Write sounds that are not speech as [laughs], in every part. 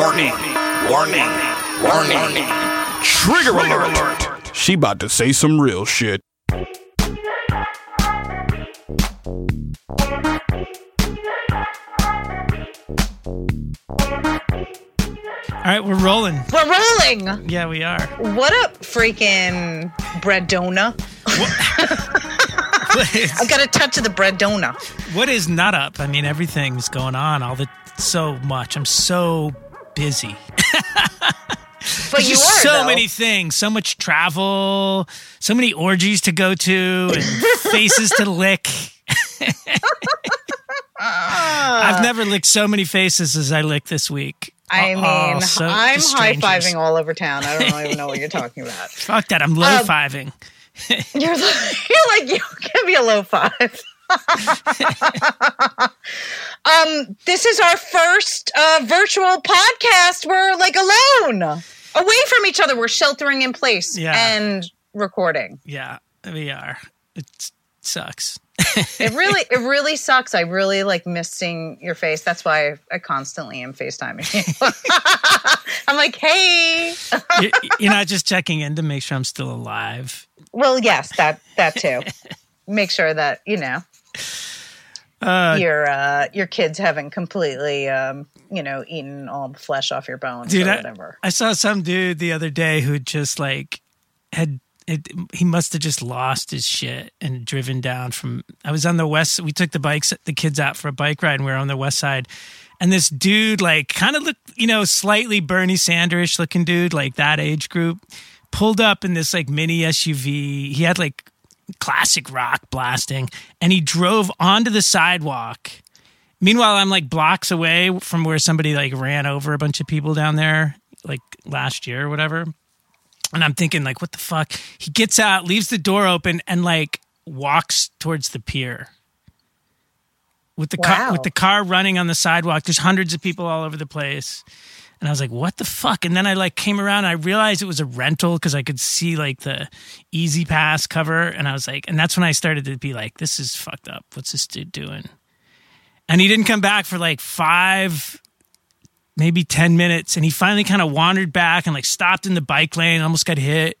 Warning, warning, warning. Trigger alert. She about to say some real shit. All right, we're rolling. We're rolling. Yeah, we are. What up, freaking breadona? What [laughs] is, I got a touch of the breadona. what is not up? I mean, everything's going on. All the so much. I'm so busy. [laughs] But you are so though. many things. So much travel. So many orgies to go to and [laughs] faces to lick. [laughs] I've never licked so many faces as I licked this week. I Oh, mean, so- I'm high fiving all over town. I don't even know what you're talking about. Fuck that. I'm Um, low fiving. You're like, you're like, you give me a low five. Um, this is our first uh, virtual podcast. We're like alone, away from each other. We're sheltering in place Yeah. and recording. yeah, we are. It sucks. [laughs] It really, it really sucks. I really like missing your face. That's why I, I constantly am FaceTiming you. [laughs] I'm like, hey. You- You're not just checking in to make sure I'm still alive. Well, yes, that that too. Make sure that you know Uh, your uh, your kids haven't completely, um, you know, eaten all the flesh off your bones dude, or I, whatever. I saw some dude the other day who just like had it, he must have just lost his shit and driven down from. I was on the west. We took the bikes, the kids out for a bike ride, and we were on the west side. And this dude, like, kind of looked, you know, slightly Bernie Sanders looking dude, like that age group, pulled up in this like mini SUV. He had like classic rock blasting, and he drove onto the sidewalk. Meanwhile, I'm like blocks away from where somebody like ran over a bunch of people down there, like last year or whatever. And I'm thinking, like, what the fuck? He gets out, leaves the door open, and like walks towards the pier with the car with the car running on the sidewalk. There's hundreds of people all over the place. And I was like, what the fuck? And then I like came around and I realized it was a rental because I could see like the E-ZPass cover. And I was like, and that's when I started to be like, this is fucked up. What's this dude doing? And he didn't come back for like five, maybe 10 minutes. And he finally kind of wandered back and like stopped in the bike lane, almost got hit.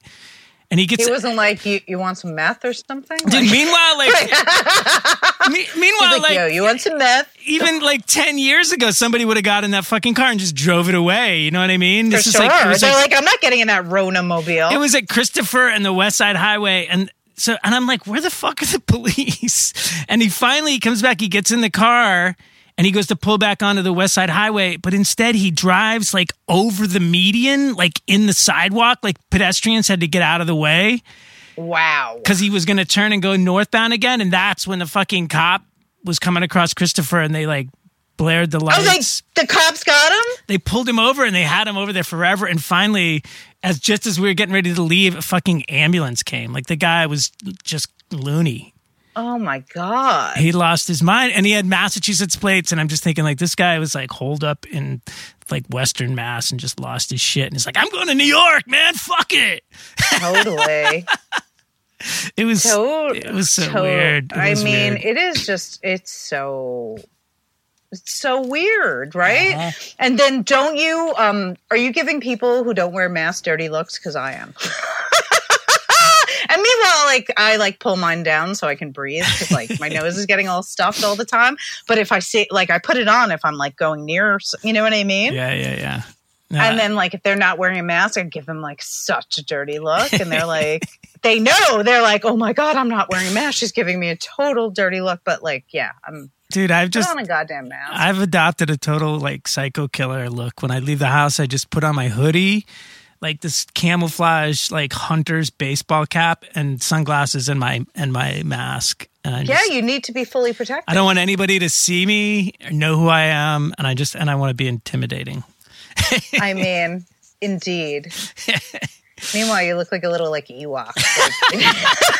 And he gets He wasn't like, you, you want some meth or something? Dude, meanwhile, like, [laughs] me- meanwhile, like, like, yo, you want some meth? even like 10 years ago, somebody would have got in that fucking car and just drove it away. You know what I mean? For This is sure. like, They're like, like, I'm not getting in that Rona mobile. it was at Christopher and the West Side Highway. And so, and I'm like, where the fuck are the [laughs] police? And he finally comes back, he gets in the car and he goes to pull back onto the West Side Highway. But instead, he drives like over the median, like in the sidewalk, like pedestrians had to get out of the way wow. because he was going to turn and go northbound again. And that's when the fucking cop was coming across Christopher and they like blared the Oh, lights. they, the cops got him? they pulled him over and they had him over there forever. And finally, as just as we were getting ready to leave, a fucking ambulance came. Like the guy was just loony. Oh my God. He lost his mind and he had Massachusetts plates. And I'm just thinking, like, this guy was like holed up in like Western Mass and just lost his shit. And he's like, I'm going to New York, man. Fuck it. Totally. [laughs] It was, To- it was so weird. It I mean, weird. it is just it's so it's so weird, right? Uh-huh. And then don't you um are you giving people who don't wear masks dirty looks cuz I am. [laughs] And meanwhile, like I like pull mine down so I can breathe because like my nose is getting all stuffed all the time. But if I see, like, I put it on if I'm like going near, you know what I mean? yeah, yeah, yeah. No, And then like if they're not wearing a mask, I give them like such a dirty look, and they're like, [laughs] they know they're like, oh my god, I'm not wearing a mask. She's giving me a total dirty look. But like, yeah, I'm dude, I've put just on a goddamn mask. I've adopted a total like psycho killer look. When I leave the house, I just put on my hoodie, like this camouflage like hunter's baseball cap and sunglasses and my and my mask. And yeah, just, you need to be fully protected. I don't want anybody to see me or know who I am, and I just and I want to be intimidating. I [laughs] mean, indeed. [laughs] Meanwhile, you look like a little like Ewok. [laughs]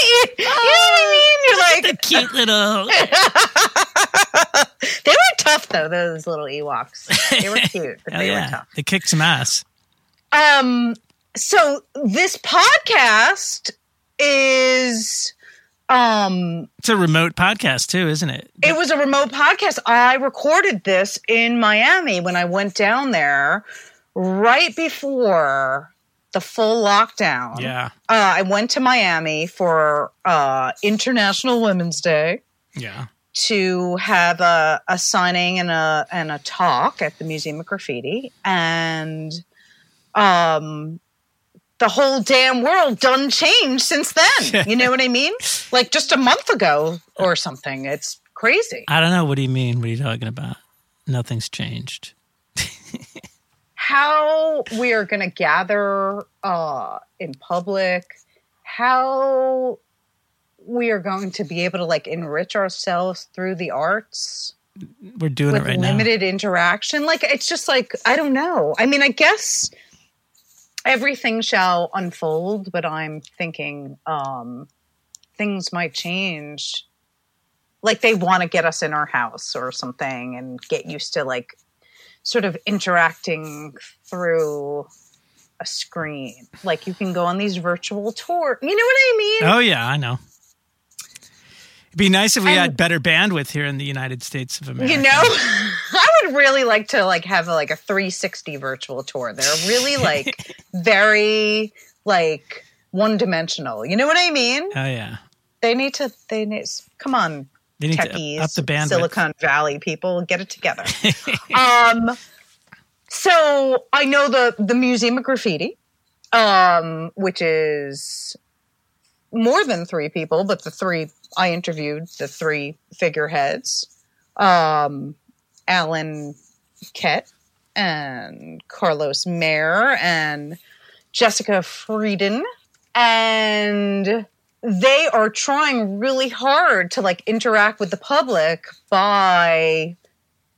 You, you know what I oh, mean? You're like, Cute little. they were tough though. Those little Ewoks. They were cute, but Hell they were yeah, tough. they kicked some ass. Um, so this podcast is Um, It's a remote podcast too, isn't it? it was a remote podcast. I recorded this in Miami when I went down there right before the full lockdown. Yeah. Uh, I went to Miami for uh, International Women's Day Yeah. to have a, a signing and a and a talk at the Museum of Graffiti, and um, the whole damn world done changed since then. [laughs] you know what I mean? Like just a month ago or something. It's crazy. I don't know. What do you mean? What are you talking about? Nothing's changed. [laughs] How we are going to gather uh, in public, how we are going to be able to like enrich ourselves through the arts. We're doing it right limited interaction. Like it's just like I don't know. I mean, I guess everything shall unfold, but I'm thinking um things might change. Like they want to get us in our house or something and get used to like sort of interacting through a screen. Like you can go on these virtual tours. You know what I mean? Oh yeah, I know. It'd be nice if we And- had better bandwidth here in the United States of America. You know, [laughs] I would really like to like have like a 360 virtual tour. They're really [laughs] like very like one dimensional. You know what I mean? Oh yeah. They need to. They need. Come on, They need techies, to up the bandwidth. Silicon Valley people, get it together. [laughs] um, so I know the the Museum of Graffiti, um, which is more than three people, but the three I interviewed, the three figureheads, um, Alan Ket and Carlos Mare and Jessica Freidin, and they are trying really hard to like interact with the public by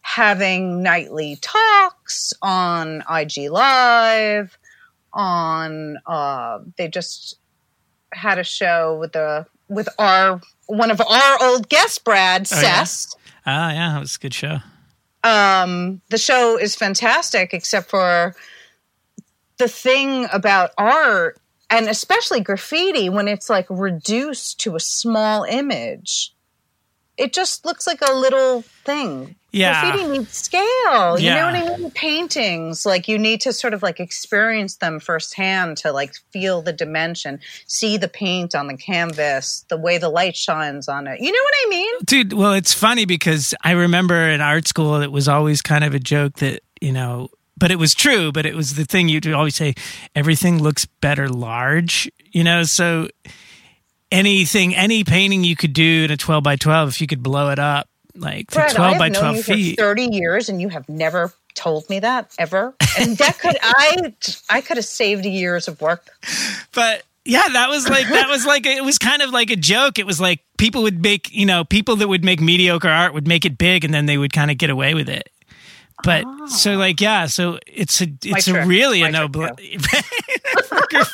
having nightly talks on IG Live. On uh, they just had a show with the with our one of our old guests, Brad Oh, yeah? Sess. Ah yeah, that was a good show. Um, the show is fantastic, except for the thing about art and especially graffiti when it's like reduced to a small image. It just looks like a little thing. Yeah. Graffiti needs scale. You Yeah. know what I mean? Paintings, like you need to sort of like experience them firsthand to like feel the dimension, see the paint on the canvas, the way the light shines on it. You know what I mean? Dude, well, it's funny because I remember in art school it was always kind of a joke that, you know, but it was true, but it was the thing you'd always say everything looks better large, you know, so anything any painting you could do in a 12 by 12 if you could blow it up like Brad, 12 I by have known 12 you feet. for 30 years and you have never told me that ever. And that could [laughs] I I could have saved years of work. but yeah, that was like that was like it was kind of like a joke. It was like people would make you know people that would make mediocre art would make it big, and then they would kind of get away with it. But so ah. like yeah, so it's a it's a trick. really a My no trick, [laughs] for,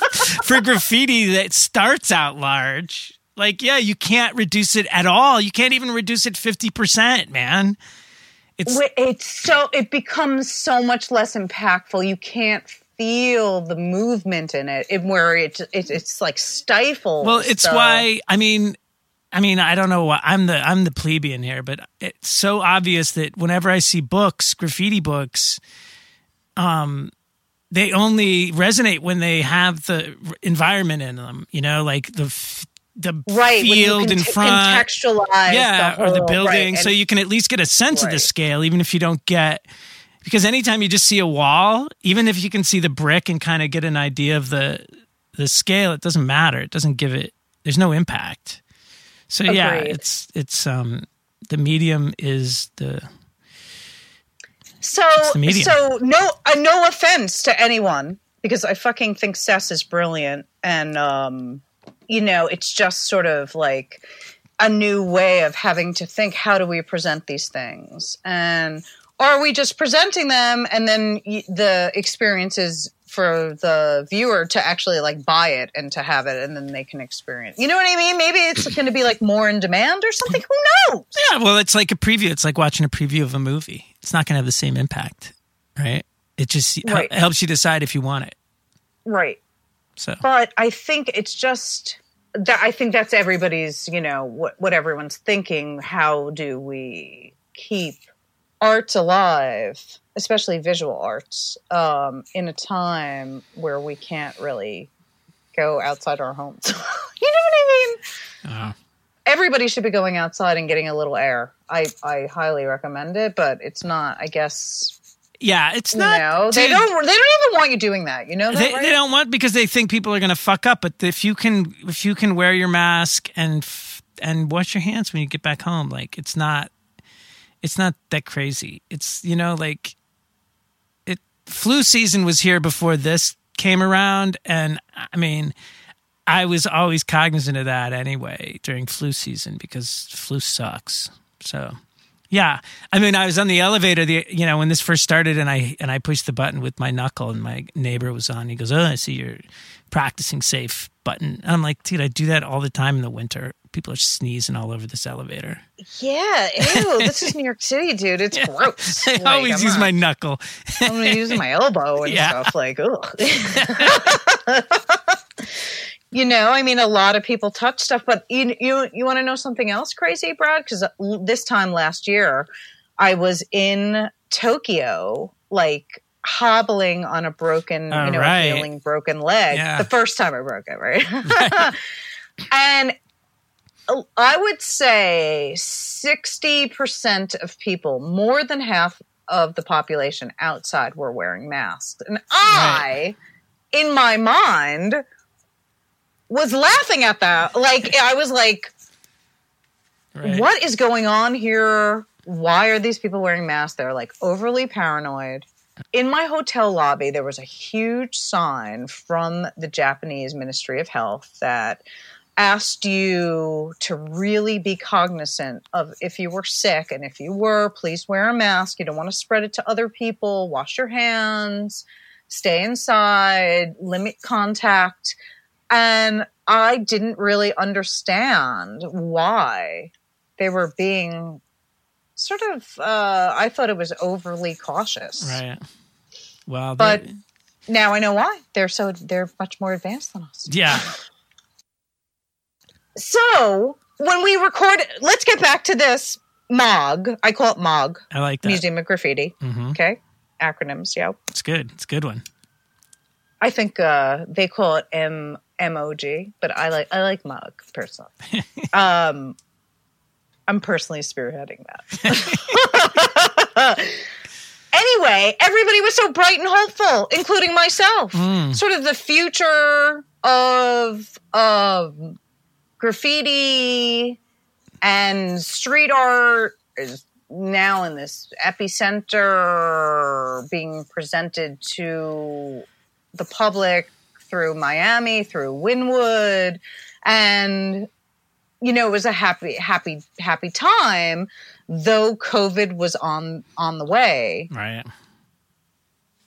for graffiti that starts out large. Like yeah, you can't reduce it at all. You can't even reduce it fifty percent, man. It's It's so it becomes so much less impactful. You can't feel the movement in it, it where it, it it's like stifled. Well, it's So- why I mean, I mean, I don't know why I'm the I'm the plebeian here, but it's so obvious that whenever I see books, graffiti books, um, they only resonate when they have the environment in them. You know, like the f- the right field in front, contextualize yeah, the or the building, right, so you can at least get a sense of the scale, even if you don't get. Because anytime you just see a wall, even if you can see the brick and kind of get an idea of the the scale, it doesn't matter. It doesn't give it. There's no impact. So yeah, it's it's um the medium is the So, the so no, uh, no offense to anyone because I fucking think Sess is brilliant, and um, you know, it's just sort of like a new way of having to think: how do we present these things, and are we just presenting them, and then the experience is for the viewer to actually like buy it and to have it, and then they can experience. You know what I mean? Maybe it's [clears throat] going to be like more in demand or something. Who knows? yeah. Well, it's like a preview. It's like watching a preview of a movie. It's not going to have the same impact, right? It just Right. helps you decide if you want it. Right. So but I think it's just that, I think that's everybody's, you know, what, what everyone's thinking. How do we keep arts alive, especially visual arts, um, in a time where we can't really go outside our homes? [laughs] you know what I mean? Uh, Everybody should be going outside and getting a little air. I, I highly recommend it, but it's not, I guess, yeah, it's you not. know, they don't, they don't even want you doing that. You know that, They, right? they don't want because they think people are going to fuck up. But if you can, if you can wear your mask and f- and wash your hands when you get back home, like it's not, it's not that crazy. It's you know like, it flu season was here before this came around, and I mean, I was always cognizant of that anyway during flu season because flu sucks. So. Yeah, I mean, I was on the elevator. The you know when this first started, and I and I pushed the button with my knuckle, and my neighbor was on. He goes, "Oh, I see you're practicing safe." Button. And I'm like, dude, I do that all the time in the winter. People are sneezing all over this elevator. Yeah, ew, this is New York City, dude. It's [laughs] gross. [laughs] I Like, always I'm use not- my knuckle. [laughs] I'm gonna use my elbow and Yeah. stuff. Like, ugh. You know, I mean, a lot of people touch stuff, but you you you want to know something else crazy, Brad? Because uh, this time last year, I was in Tokyo, like hobbling on a broken, All you know, right. healing broken leg. Yeah. The first time I broke it, right? [laughs] [laughs] and uh, I would say 60% of people, more than half of the population outside were wearing masks. And I, in my mind, was laughing at that. Like, I was like, Right. what is going on here? Why are these people wearing masks? They're like overly paranoid. In my hotel lobby, there was a huge sign from the Japanese Ministry of Health that asked you to really be cognizant of if you were sick and if you were, please wear a mask. You don't want to spread it to other people. Wash your hands, stay inside, limit contact. And I didn't really understand why they were being sort of uh, I thought it was overly cautious. Right. Well, But- they're- Now I know why. They're so they're much more advanced than us. yeah, So when we record let's get back to this MOG. I call it MOG, I like that. Museum of Graffiti. hmm Okay. Acronyms, yeah. It's good. It's a good one. I think uh, they call it M MOG, but I like I like mug personally. [laughs] um, I'm personally spearheading that. [laughs] anyway, everybody was so bright and hopeful, including myself. Mm. Sort of the future of of graffiti and street art is now in this epicenter being presented to the public through Miami, through Wynwood, and you know it was a happy, happy, happy time. Though COVID was on on the way, Right.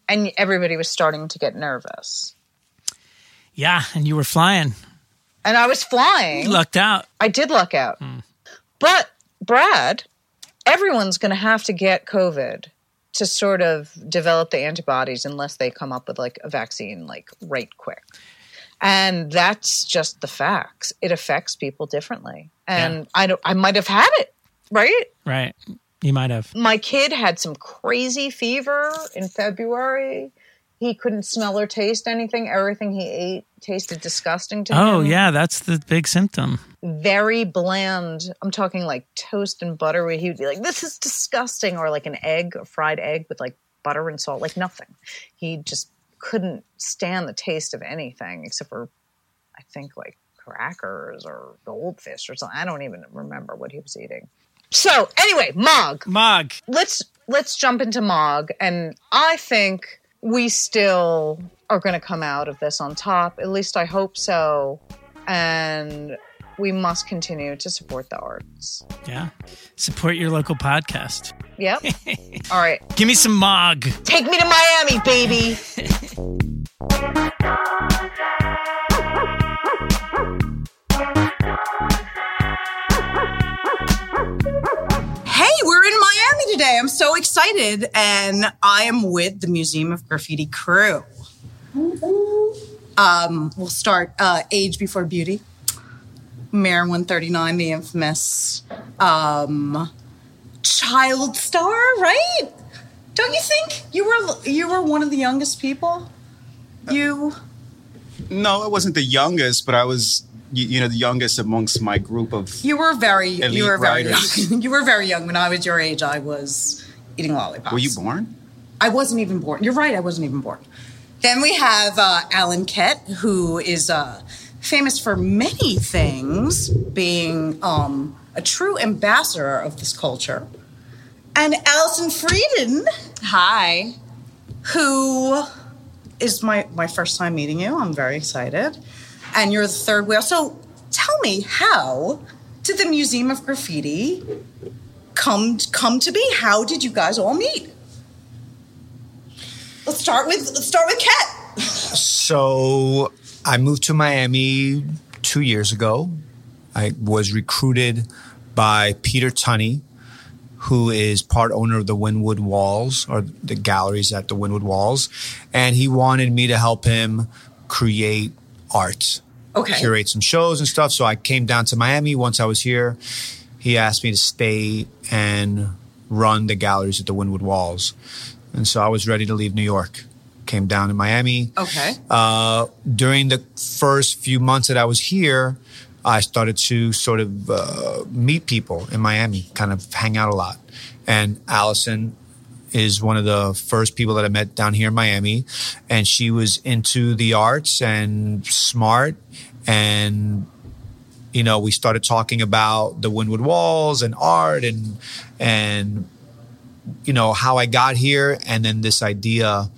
and everybody was starting to get nervous, Yeah, and you were flying. and I was flying. You lucked out. I did luck out, hmm. but Brad, everyone's going to have to get COVID to sort of develop the antibodies unless they come up with like a vaccine like right quick. And that's just the facts. It affects people differently. And I don't I might have had it, right? Right. You might have. My kid had some crazy fever in February. He couldn't smell or taste anything. Everything he ate tasted disgusting to oh, him Oh, yeah, that's the big symptom. very bland. I'm talking like toast and butter where he would be like, this is disgusting. Or like an egg, a fried egg with like butter and salt, like nothing. He just couldn't stand the taste of anything except for, I think, like crackers or goldfish or something. I don't even remember what he was eating. So anyway, Mog. Mog. Let's let's jump into Mog, and I think we still are going to come out of this on top. At least I hope so. And we must continue to support the arts. Yeah. Support your local podcast. Yep. [laughs] All right. Give me some Mog. Take me to Miami, baby. [laughs] I'm so excited, and I am with the Museum of Graffiti crew. Um, we'll start uh, Age Before Beauty. Mare 139, the infamous um, child star, right? Don't you think you were you were one of the youngest people? You No, I wasn't the youngest, but I was, you, you know, the youngest amongst my group of. you were very Elite you were very writers. young. [laughs] you were very young when I was your age. I was eating lollipops. Were you born? I wasn't even born. You're right. I wasn't even born. Then we have uh, Alan Ket, who is uh, famous for many things, being um, a true ambassador of this culture, and Allison Freidin, Hi. who is my my first time meeting you. I'm very excited, and you're the third wheel. So tell me, how did the Museum of Graffiti come come to be? How did you guys all meet? Let's start with let's start with Ket. So I moved to Miami two years ago. I was recruited by Peter Tunney, who is part owner of the Wynwood Walls or the galleries at the Wynwood Walls. And he wanted me to help him create art, Okay. curate some shows and stuff. So I came down to Miami once I was here. He asked me to stay and run the galleries at the Wynwood Walls. And so I was ready to leave New York. Came down to Miami. Okay. Uh, during the first few months that I was here, I started to sort of uh, meet people in Miami, kind of hang out a lot. And Allison is one of the first people that I met down here in Miami. And she was into the arts and smart. And, you know, we started talking about the Wynwood Walls and art and, and, you know, how I got here. And then this idea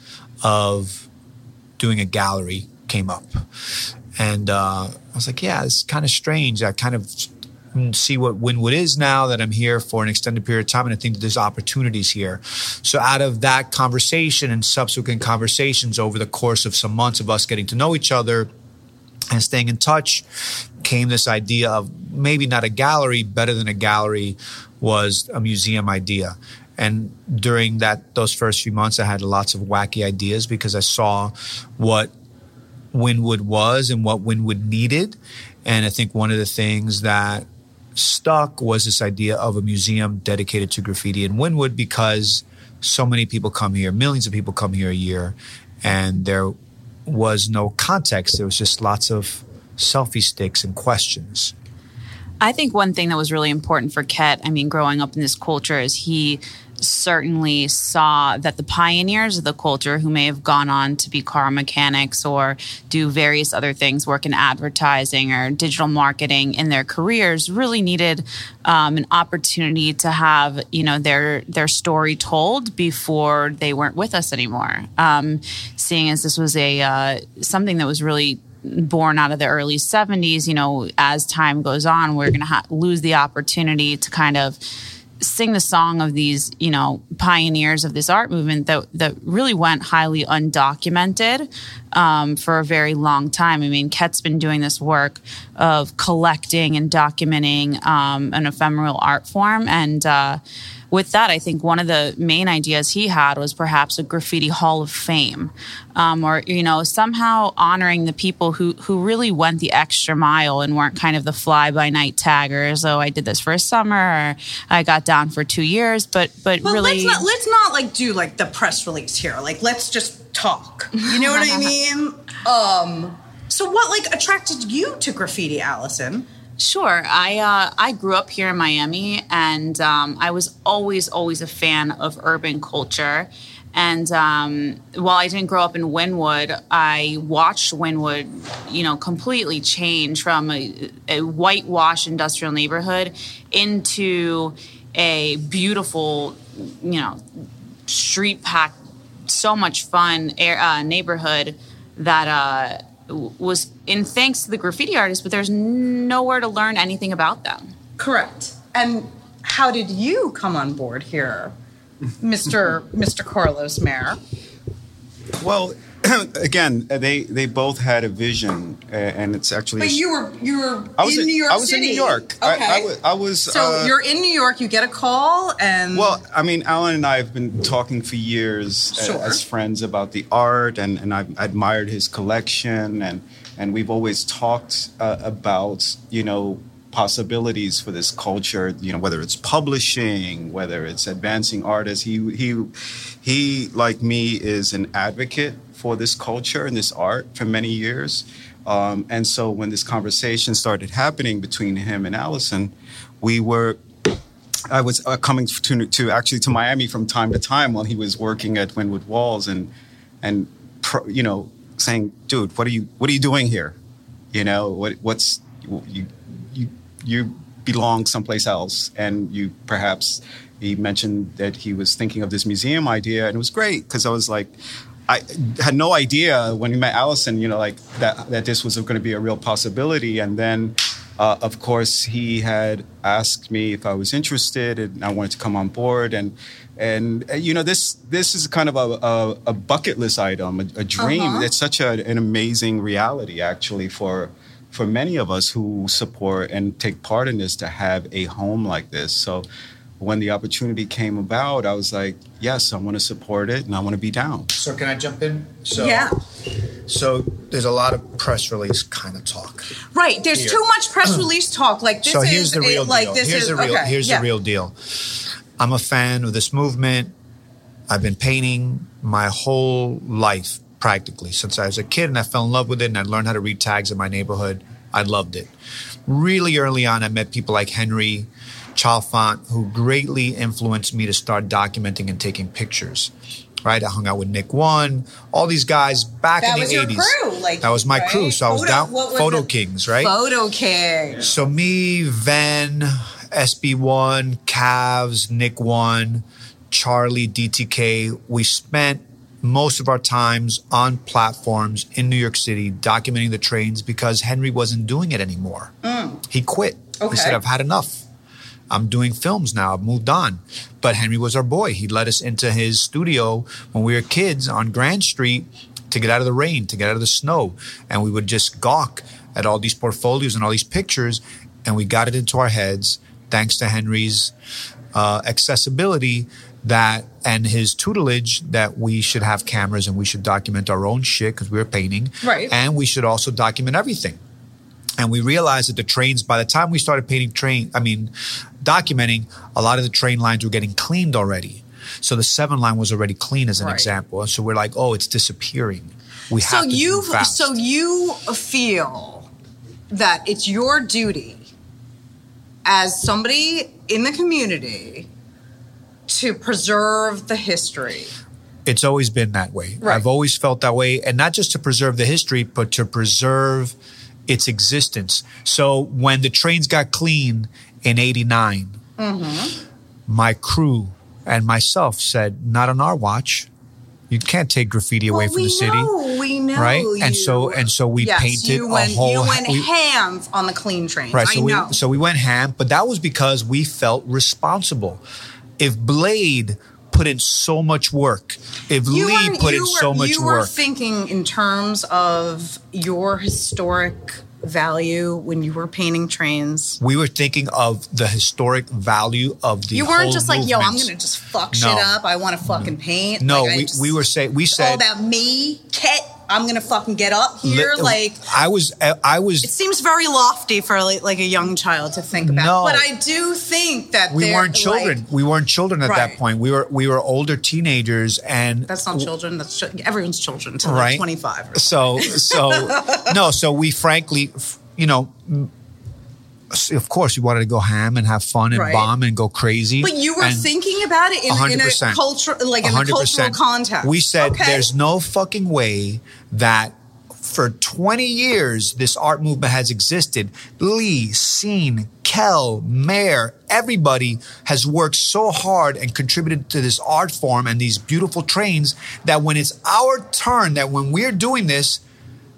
of doing a gallery came up. And uh, I was like, yeah, it's kind of strange. I kind of see what Wynwood is now that I'm here for an extended period of time. And I think that there's opportunities here. So out of that conversation and subsequent conversations over the course of some months of us getting to know each other and staying in touch came this idea of maybe not a gallery, better than a gallery was a museum idea. And during that those first few months, I had lots of wacky ideas because I saw what Wynwood was and what Wynwood needed. And I think one of the things that stuck was this idea of a museum dedicated to graffiti in Wynwood because so many people come here, millions of people come here a year, and there was no context. There was just lots of selfie sticks and questions. I think one thing that was really important for Ket, I mean, growing up in this culture, is he certainly saw that the pioneers of the culture who may have gone on to be car mechanics or do various other things, work in advertising or digital marketing in their careers, really needed um, an opportunity to have you know their their story told before they weren't with us anymore. Um, seeing as this was a uh, something that was really born out of the early 70s you know as time goes on we're going to ha- lose the opportunity to kind of sing the song of these you know pioneers of this art movement that that really went highly undocumented um, for a very long time. I mean ket's been doing this work of collecting and documenting um, an ephemeral art form and uh, with that, I think one of the main ideas he had was perhaps a graffiti hall of fame, um, or you know somehow honoring the people who who really went the extra mile and weren't kind of the fly by night taggers. Oh, I did this for a summer, or I got down for two years, but but But really, let's not let's not like do like the press release here. Like let's just talk. You know what I [laughs] mean? Um so what like attracted you to graffiti, Allison? Sure. I uh, I grew up here in Miami, and um, I was always always a fan of urban culture. And um, while I didn't grow up in Wynwood, I watched Wynwood, you know, completely change from a, a whitewash industrial neighborhood into a beautiful, you know, street packed, so much fun air, uh, neighborhood that. Uh, was in thanks to the graffiti artists, but there's nowhere to learn anything about them. Correct. And how did you come on board here, Mr. [laughs] Mr. Carlos Mare? Well, [clears throat] again, they they both had a vision, uh, and it's actually. But you were you were I was in in- New York I was in New York. Okay. I- I wa- I was, So uh, you're in New York. You get a call, and Well, I mean, Alan and I have been talking for years uh, Sure. as friends about the art, and, and I've admired his collection, and and we've always talked uh, about you know possibilities for this culture you know whether it's publishing whether it's advancing artists he he he like me is an advocate for this culture and this art for many years um, and so when this conversation started happening between him and allison we were I was uh, coming to, to actually to Miami from time to time while he was working at Wynwood Walls and and pro, you know saying, dude, what are you what are you doing here? You know what what's you you you belong someplace else, and you perhaps he mentioned that he was thinking of this museum idea, and it was great because I was like. I had no idea when we met Allison, you know, like that that this was going to be a real possibility. And then uh, of course, he had asked me if I was interested, and I wanted to come on board. And and uh, you know, this this is kind of a, a, a bucket list item, a, a dream. Uh-huh. It's such a, an amazing reality, actually, for for many of us who support and take part in this to have a home like this. So when the opportunity came about, I was like, yes, I want to support it and I want to be down. So can I jump in? So yeah. So there's a lot of press release kind of talk. Right. There's Here. too much press [clears throat] release talk. Like this so is here's the real it, like deal. this here's is the real okay, here's yeah. the real deal. I'm a fan of this movement. I've been painting my whole life practically since I was a kid and I fell in love with it and I learned how to read tags in my neighborhood. I loved it. Really early on I met people like Henry Chalfant who greatly influenced me to start documenting and taking pictures. Right, I hung out with Nick One, all these guys back That in the eighties. crew, like, that was my right? crew, so I was Photo- down Photo? Kings, right? Photo King. So me, Ven, SB1, Cavs, Nick One, Charlie, DTK, we spent most of our times on platforms in New York City documenting the trains because Henry wasn't doing it anymore. Mm. He quit. Okay. He said, I've had enough. I'm doing films now. I've moved on. But Henry was our boy. He let us into his studio when we were kids on Grand Street to get out of the rain, to get out of the snow. And we would just gawk at all these portfolios and all these pictures. And we got it into our heads, thanks to Henry's uh, accessibility that and his tutelage that we should have cameras and we should document our own shit because we were painting. Right. And we should also document everything and we realized that the trains by the time we started painting train i mean documenting a lot of the train lines were getting cleaned already so the seven line was already clean as an Right. example so we're like oh it's disappearing we So have to you so you feel that it's your duty as somebody in the community to preserve the history. it's always been that way Right. i've always felt that way and not just to preserve the history but to preserve its existence so when the trains got clean in 89 mm-hmm. my crew and myself said not on our watch you can't take graffiti away well, from the city know, we know, right? And so- and so we yes, painted you went, a whole- You went we- ham on the clean trains. Right. I So we know. so we went ham, but that was because we felt responsible. If Blade put in so much work, if you Lee were, put in were, so much you were work, thinking in terms of your historic value when you were painting trains. we were thinking of the historic value of the. You weren't just like, yo, I'm gonna just fuck No. shit up. I want to fucking mm-hmm. paint. No, Like, we, just- we were saying we all said about me, Ket. I'm gonna fucking get up here. li- like I was I was it seems very lofty for like, like a young child to think about. No. But I do think that we weren't children. like- we weren't children at that point. We were we were older teenagers, and that's not children. That's ch- everyone's children until Right. like 25. Or So so [laughs] no. So we frankly, f- you know, of course, you wanted to go ham and have fun and Right. bomb and go crazy. But you were And thinking about it in, in a 100%. culture, like in a cultural context. We said Okay. there's no fucking way that for 20 years this art movement has existed. Lee, Seen, Kel, Mare, everybody has worked so hard and contributed to this art form and these beautiful trains that when it's our turn, that when we're doing this,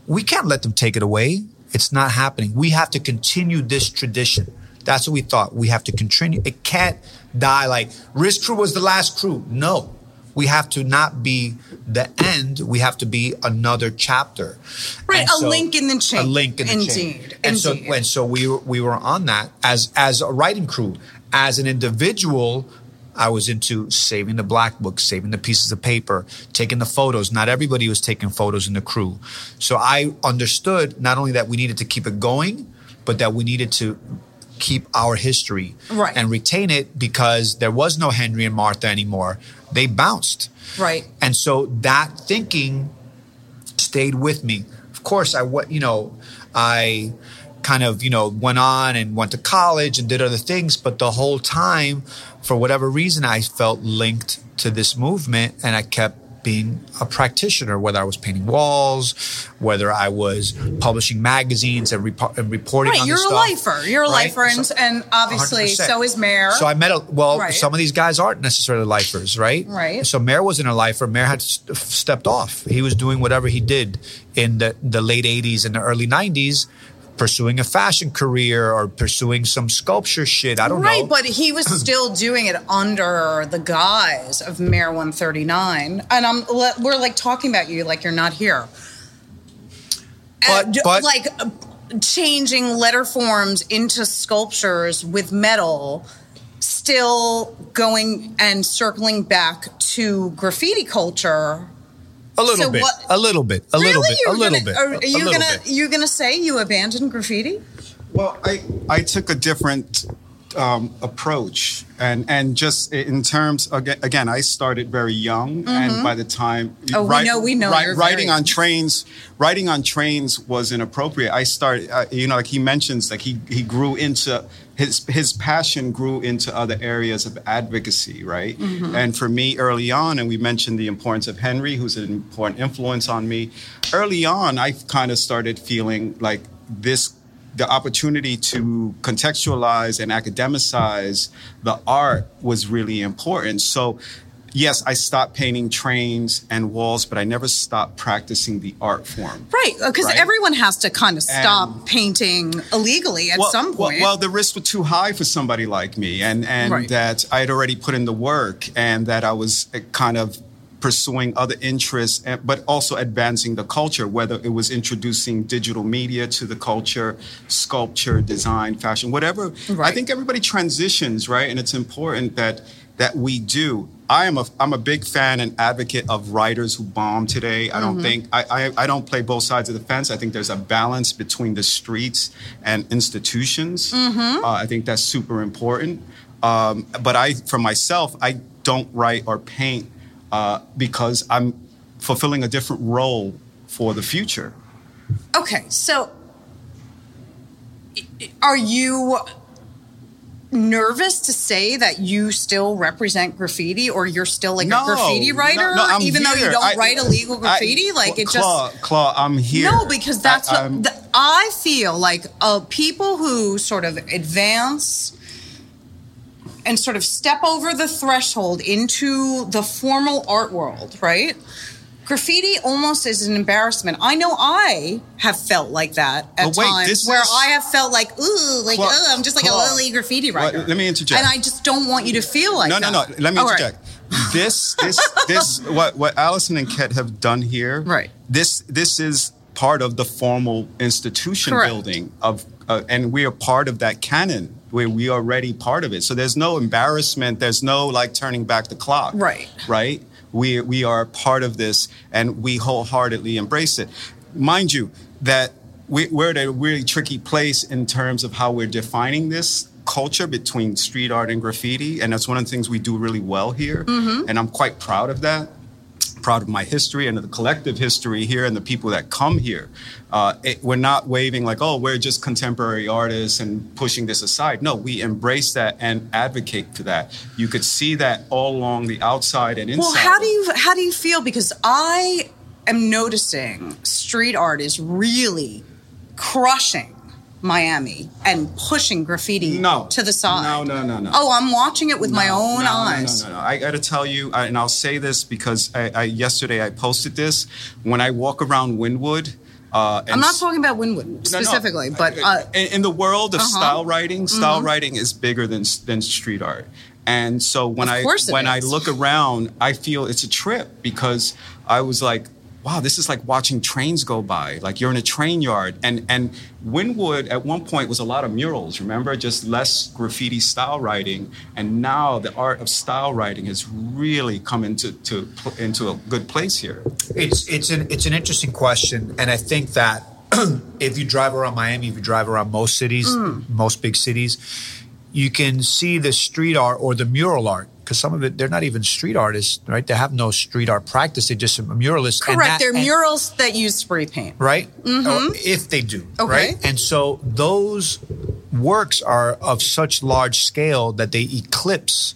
we can't let them take it away. It's not happening. We have to continue this tradition. That's what we thought. We have to continue. It can't die like Risk Crew was the last crew. No. We have to not be the end. We have to be another chapter. Right, And a link in the chain. A link in the chain. Indeed, And so, and so we were, we were on that as as a writing crew, as an individual. I was into saving the black books, saving the pieces of paper, taking the photos. Not everybody was taking photos in the crew. So I understood not only that we needed to keep it going, but that we needed to keep our history Right. and retain it because there was no Henry and Martha anymore. They bounced. Right. And so that thinking stayed with me. Of course, I wa- you know, I kind of, you know, went on and went to college and did other things, but the whole time for whatever reason I felt linked to this movement and I kept being a practitioner, whether I was painting walls, whether I was publishing magazines and, repo- and reporting Right, on you're a stuff. lifer. You're a right? lifer, and, So- and obviously 100%. so is Mare. So I met a well. Right. Some of these guys aren't necessarily lifers, right? Right. So Mare wasn't a lifer. Mare had st- stepped off. He was doing whatever he did in the the late '80s and the early '90s, pursuing a fashion career or pursuing some sculpture shit. I don't right, know. Right, but he was [clears throat] still doing it under the guise of Mare 139, and I'm we're like talking about you like you're not here. But- Uh, but- like changing letter forms into sculptures with metal, still going and circling back to graffiti culture. A little so bit, what- a little bit, a little bit, a You're little gonna, bit, Are, are you gonna bit. you're gonna say you abandoned graffiti? Well, I I took a different um, approach, and and just in terms again, again I started very young, and by the time Mm-hmm. Oh, we know- we know you're writing very- on trains, writing on trains was inappropriate. I started, uh, you know, like he mentions, like he he grew into his his passion grew into other areas of advocacy, right? Mm-hmm. And for me, early on, and we mentioned the importance of Henry, who's an important influence on me. Early on, I kind of started feeling like this the opportunity to contextualize and academicize the art was really important. So, yes, I stopped painting trains and walls, but I never stopped practicing the art form. Right, because Right. everyone has to kind of stop And- painting illegally at well, some point. Well, the risks were too high for somebody like me, and and Right. that I had already put in the work, and that I was uh, kind of pursuing other interests, but also advancing the culture. Whether it was introducing digital media to the culture, sculpture, design, fashion, whatever. I think everybody transitions, right? And it's important that that we do. I am a I'm a big fan and advocate of writers who bomb today. I don't think I, I I don't play both sides of the fence. I think there's a balance between the streets and institutions. Uh, I think that's super important. Um, but I, for myself, I don't write or paint uh, because I'm fulfilling a different role for the future. okay, so are you nervous to say that you still represent graffiti or you're still like a graffiti writer no, I'm even though you don't I- write illegal graffiti I- like it Claw, just Claw, I'm here. No, because that's I- what the, I feel like uh, people who sort of advance and sort of step over the threshold into the formal art world, right? Graffiti almost is an embarrassment. I know I have felt like that at wait, times where is- I have felt like, ooh, like, Cla- ugh, I'm just like a lily graffiti Well, writer. let me interject. And I just don't want you to feel like no, that. no, no. Let me All right. interject. This, this, [laughs] this. What what Allison and Ket have done here. Right. This, this is part of the formal institution Correct. building of, uh, and we are part of that canon where we are already part of it. So there's no embarrassment. There's no like turning back the clock. Right. Right. We we are part of this, and we wholeheartedly embrace it. Mind you, that we, we're at a really tricky place in terms of how we're defining this culture between street art and graffiti, and that's one of the things we do really well here. Mm-hmm. And I'm quite proud of that. Proud of my history and of the collective history here and the people that come here. Uh, it, we're not waving like, oh, we're just contemporary artists and pushing this aside. No, we embrace that and advocate for that. You could see that all along the outside and inside. Well, how do you how do you feel? Because I am noticing street art is really crushing Miami and pushing graffiti No. to the side. No, no, no, no. Oh, I'm watching it with my own no, no, eyes. No, no, no, I got to tell you, I, and I'll say this because I, I, yesterday I posted this. When I walk around Wynwood, uh, I'm not talking about Wynwood No, no. specifically, but uh, in, in the world of Uh-huh. style writing, style writing is bigger than than street art. And so when I when I look around, I feel it's a trip because I was like, wow, this is like watching trains go by. Like you're in a train yard. And and Wynwood at one point was a lot of murals, remember? Just less graffiti style writing. And now the art of style writing has really come into to, into a good place here. It's it's an it's an interesting question, and I think that [clears throat] if you drive around Miami, if you drive around most cities, Mm. most big cities, you can see the street art or the mural art because some of it they're not even street artists, right? They have no street art practice; they're just muralists. and Correct. that- They're and- murals that use spray paint. right? Or if they do, Okay. right? And so those works are of such large scale that they eclipse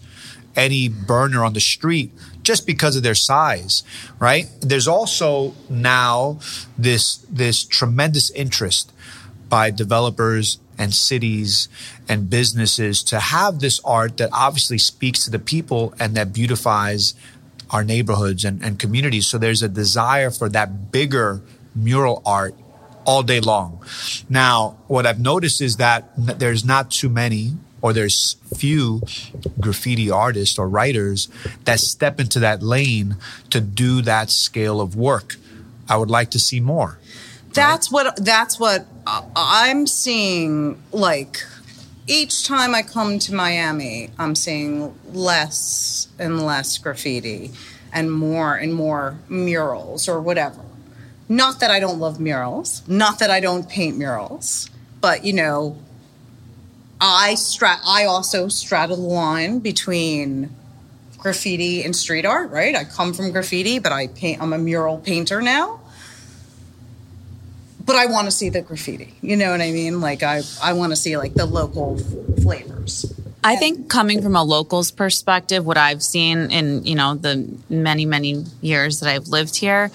any burner on the street just because of their size, right? There's also now this this tremendous interest by developers and cities and businesses to have this art that obviously speaks to the people and that beautifies our neighborhoods and, and communities. So there's a desire for that bigger mural art all day long. Now, what I've noticed is that there's not too many or there's few graffiti artists or writers that step into that lane to do that scale of work. I would like to see more. That's what that's what I'm seeing. Like each time I come to Miami, I'm seeing less and less graffiti and more and more murals or whatever. Not that I don't love murals, not that I don't paint murals, but you know, I strat. I also straddle the line between graffiti and street art. Right? I come from graffiti, but I paint. I'm a mural painter now but I want to see the graffiti. You know what I mean? Like I, I want to see like the local flavors. I think coming from a local's perspective, what I've seen in you know the many many years that I've lived here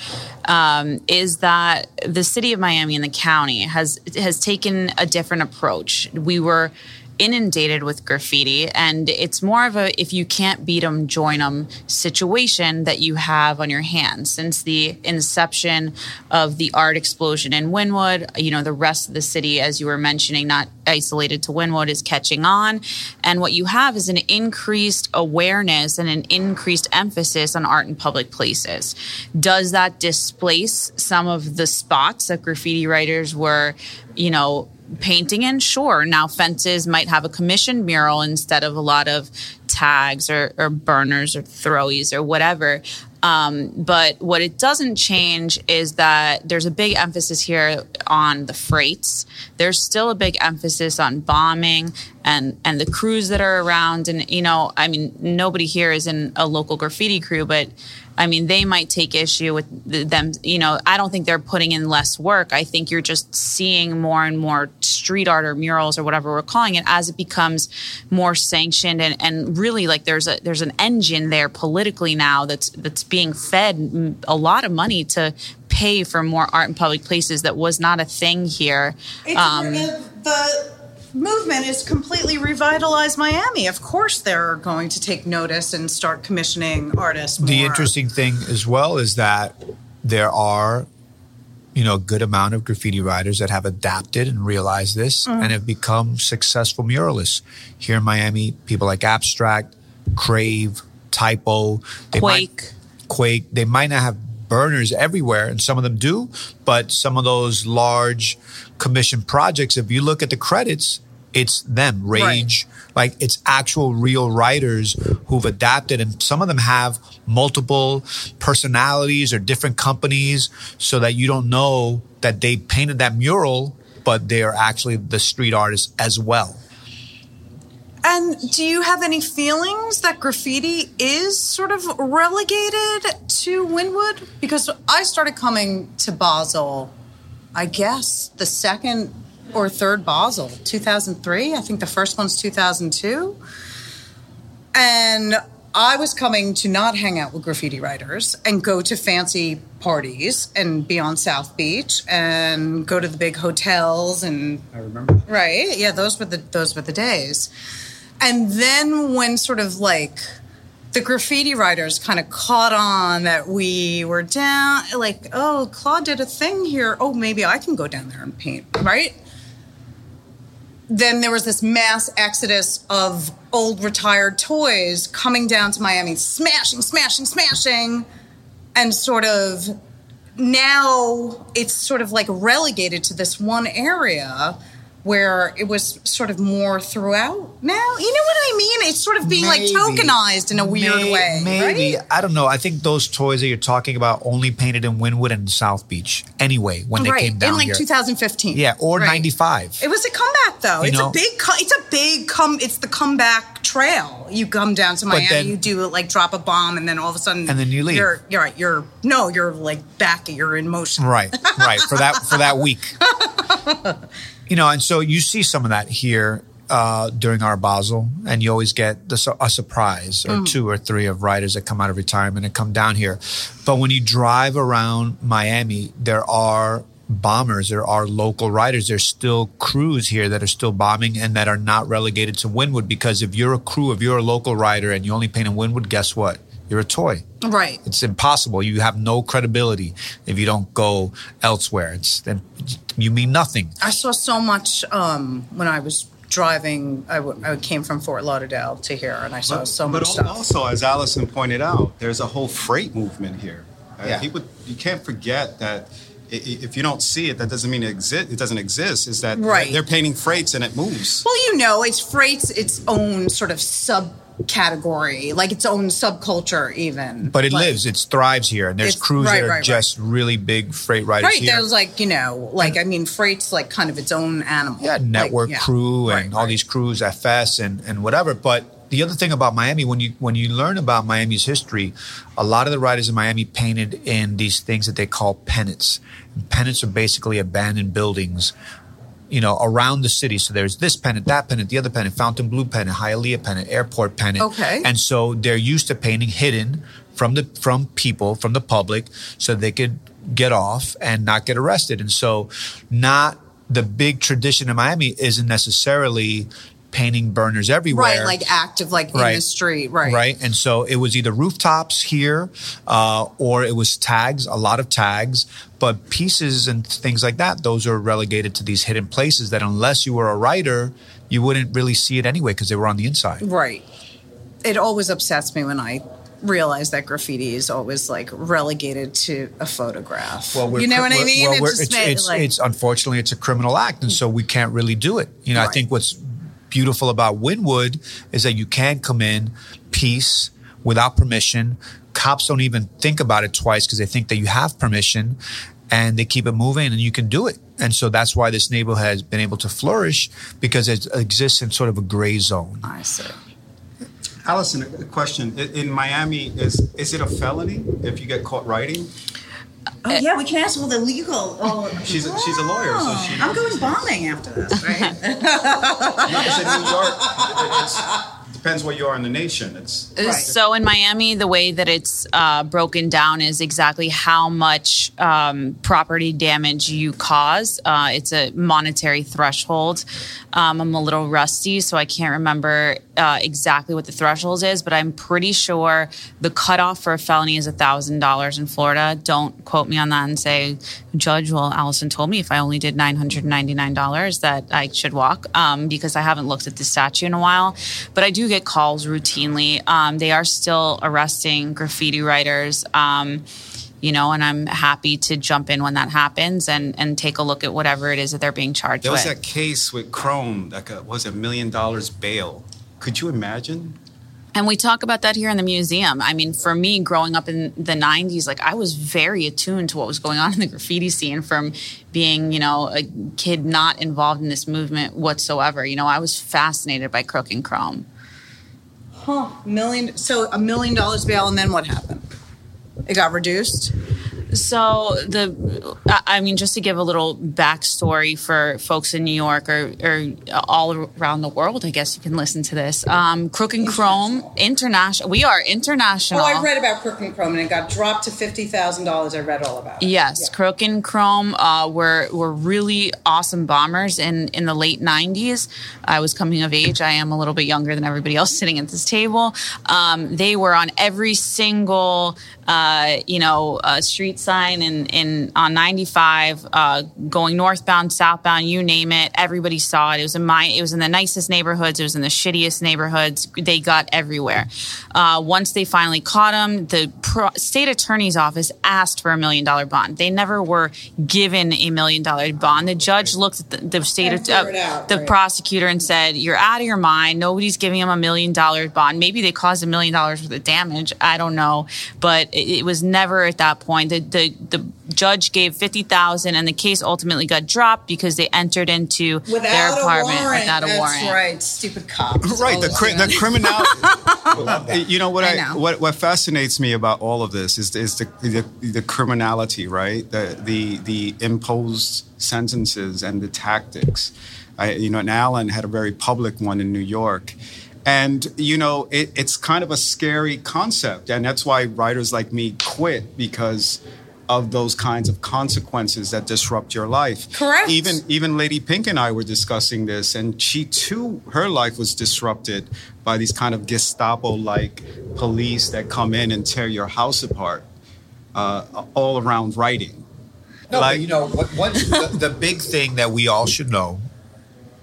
um, is that the city of Miami and the county has has taken a different approach. We were inundated with graffiti and it's more of a if you can't beat them join them situation that you have on your hands. Since the inception of the art explosion in Wynwood you know the rest of the city as you were mentioning not isolated to Wynwood is catching on. And what you have is an increased awareness and an increased emphasis on art in public places. Does that displace some of the spots that graffiti writers were you know painting in? Sure. Now fences might have a commissioned mural instead of a lot of tags or, or burners or throwies or whatever. Um, but what it doesn't change is that there's a big emphasis here on the freights. There's still a big emphasis on bombing and and the crews that are around. And you know i mean nobody here is in a local graffiti crew but I mean, they might take issue with them. You know, I don't think they're putting in less work. I think you're just seeing more and more street art or murals or whatever we're calling it as it becomes more sanctioned and, and really like there's a there's an engine there politically now that's that's being fed a lot of money to pay for more art in public places that was not a thing here. Um, the movement is completely revitalized Miami. Of course, they're going to take notice and start commissioning artists. More. The interesting thing as well is that there are, you know, a good amount of graffiti writers that have adapted and realized this Mm-hmm. and have become successful muralists. Here in Miami, people like Abstract, Crave, Typo, they Quake. Might, Quake. They might not have burners everywhere, and some of them do, but some of those large commission projects, if you look at the credits, it's them. Rage, like it's actual real writers who've adapted, and some of them have multiple personalities or different companies, so that you don't know that they painted that mural, but they are actually the street artists as well. And do you have any feelings that graffiti is sort of relegated to Wynwood? Because I started coming to Basel, I guess the second or third Basel, 2003. I think the first one's 2002. And I was coming to not hang out with graffiti writers and go to fancy parties and be on South Beach and go to the big hotels and I remember. Right. Yeah, those were the those were the days. And then when sort of like the graffiti writers kind of caught on that we were down like, oh, Claude did a thing here. Oh, maybe I can go down there and paint, right? Then there was this mass exodus of old retired toys coming down to Miami, smashing, smashing, smashing, and sort of now it's sort of like relegated to this one area where it was sort of more throughout now. You know what I mean? It's sort of being Maybe. like tokenized in a weird May- way. Maybe right? I don't know. I think those toys that you're talking about only painted in Wynwood and South Beach. Anyway, when they right came down in like here, 2015. yeah, or Right. '95. It was a comeback though. You it's know? a big co- it's a big come it's the comeback trail. You come down to Miami, then- you do like drop a bomb and then all of a sudden And then you leave. You're you're right, you're no, you're like back, you're in motion. Right, right. For that for that week. [laughs] you know, and so you see some of that here uh, during our Basel, and you always get the, a surprise or two or three of riders that come out of retirement and come down here. But when you drive around Miami, there are bombers, there are local riders, there's still crews here that are still bombing and that are not relegated to Wynwood because if you're a crew, if you're a local rider and you only paint in Wynwood, guess what? You're a toy. Right. It's impossible. You have no credibility if you don't go elsewhere. It's then you mean nothing. I saw so much um, when I was driving. I, w- I came from Fort Lauderdale to here, and I saw But, so much But stuff. also, as Allison pointed out, there's a whole freight movement here. Uh, Yeah. people, you can't forget that i- i- if you don't see it, that doesn't mean it, exi- it doesn't exist. Is that Right. they're painting freights and it moves. Well, you know, it's freight's its own sort of subcategory, like its own subculture, even. But it Like- lives. It thrives here, and there's crews right, that are right, right. just really big freight riders Right, here. there's like you know, like I mean, freight's like kind of its own animal. yeah, Like, network yeah. crew and Right, all right. these crews, FS and and whatever. But the other thing about Miami, when you when you learn about Miami's history, a lot of the riders in Miami painted in these things that they call pennants. Pennants are basically abandoned buildings. You know, around the city. So there's this pennant, that pennant, the other pennant, Fontainebleau pennant, Hialeah pennant, Airport pennant. Okay. And so they're used to painting hidden from the from people, from the public, so they could get off and not get arrested. And so not the big tradition in Miami isn't necessarily painting burners everywhere. Right, like active, like in the street, right? Right. And so it was either rooftops here uh, or it was tags, a lot of tags, but pieces and things like that, those are relegated to these hidden places that unless you were a writer, you wouldn't really see it anyway because they were on the inside. Right. It always upsets me when I realize that graffiti is always like relegated to a photograph. we're you know what I mean? well, It it's, made, it's, like, it's unfortunately it's a criminal act, and so we can't really do it. You know, I think what's beautiful about Wynwood is that you can come in peace without permission. Cops don't even think about it twice because they think that you have permission, and they keep it moving, and you can do it. And so that's why this neighborhood has been able to flourish because it exists in sort of a gray zone. I see. Allison, a question: In, in Miami, is is it a felony if you get caught writing? Oh yeah, we can ask all the legal. Oh, She's a, she's a lawyer, so she. I'm going bombing after this, [laughs] right? Because New York, depends where you are in the nation. It's So in Miami, the way that it's uh, broken down is exactly how much um, property damage you cause. Uh, it's a monetary threshold. Um, I'm a little rusty, so I can't remember uh, exactly what the threshold is, but I'm pretty sure the cutoff for a felony is thousand dollars in Florida. Don't quote me on that and say, Judge, well, Allison told me if I only did nine hundred ninety nine dollars that I should walk, um, because I haven't looked at the statute in a while. But I do get calls routinely. Um, they are still arresting graffiti writers. Um, you know, and I'm happy to jump in when that happens and, and take a look at whatever it is that they're being charged with. there was with. that case with Chrome, like a, was a million dollars bail. Could you imagine? And we talk about that here in the museum. I mean, for me, growing up in the 90s, like I was very attuned to what was going on in the graffiti scene from being, you know, a kid not involved in this movement whatsoever. You know, I was fascinated by Crook and Chrome. huh? Million. So a million dollars bail, and then what happened? It got reduced. So the, I mean, just to give a little backstory for folks in New York or, or all around the world, I guess you can listen to this. Um, Crook and Chrome International. We are international. Oh, I read about Crook and Chrome, and it got dropped to fifty thousand dollars. I read all about it. Yes, Crook and Chrome uh, were were really awesome bombers in in the late '90s. I was coming of age. I am a little bit younger than everybody else [laughs] sitting at this table. Um, they were on every single uh, you know uh, street sign in, in on 95, uh, going northbound, southbound, you name it. Everybody saw it. It was in my, it was in the nicest neighborhoods. It was in the shittiest neighborhoods. They got everywhere. Uh, once they finally caught him, the pro- state attorney's office asked for a million dollar bond. They never were given a million dollar bond. The judge looked at the, the state, uh, out, the right. prosecutor, and said, "You're out of your mind. Nobody's giving him a million dollar bond. Maybe they caused a million dollars worth of damage. I don't know, but it, it was never at that point. The the, the judge gave fifty thousand, and the case ultimately got dropped because they entered into their apartment Without a warrant. without a That's warrant. right. Stupid cops. [laughs] right the, cri- the doing- criminality [laughs] you know what I I, know. what what fascinates me about all of this is is the the, the criminality right the the the imposed sentences and the tactics I, you know and Alan had a very public one in New York and you know it, it's kind of a scary concept and that's why writers like me quit because of those kinds of consequences that disrupt your life Correct. even even Lady Pink and I were discussing this, and she too, her life was disrupted by these kind of Gestapo-like police that come in and tear your house apart, uh, all around writing. No, Like- but you know, what, what the, the big thing that we all should know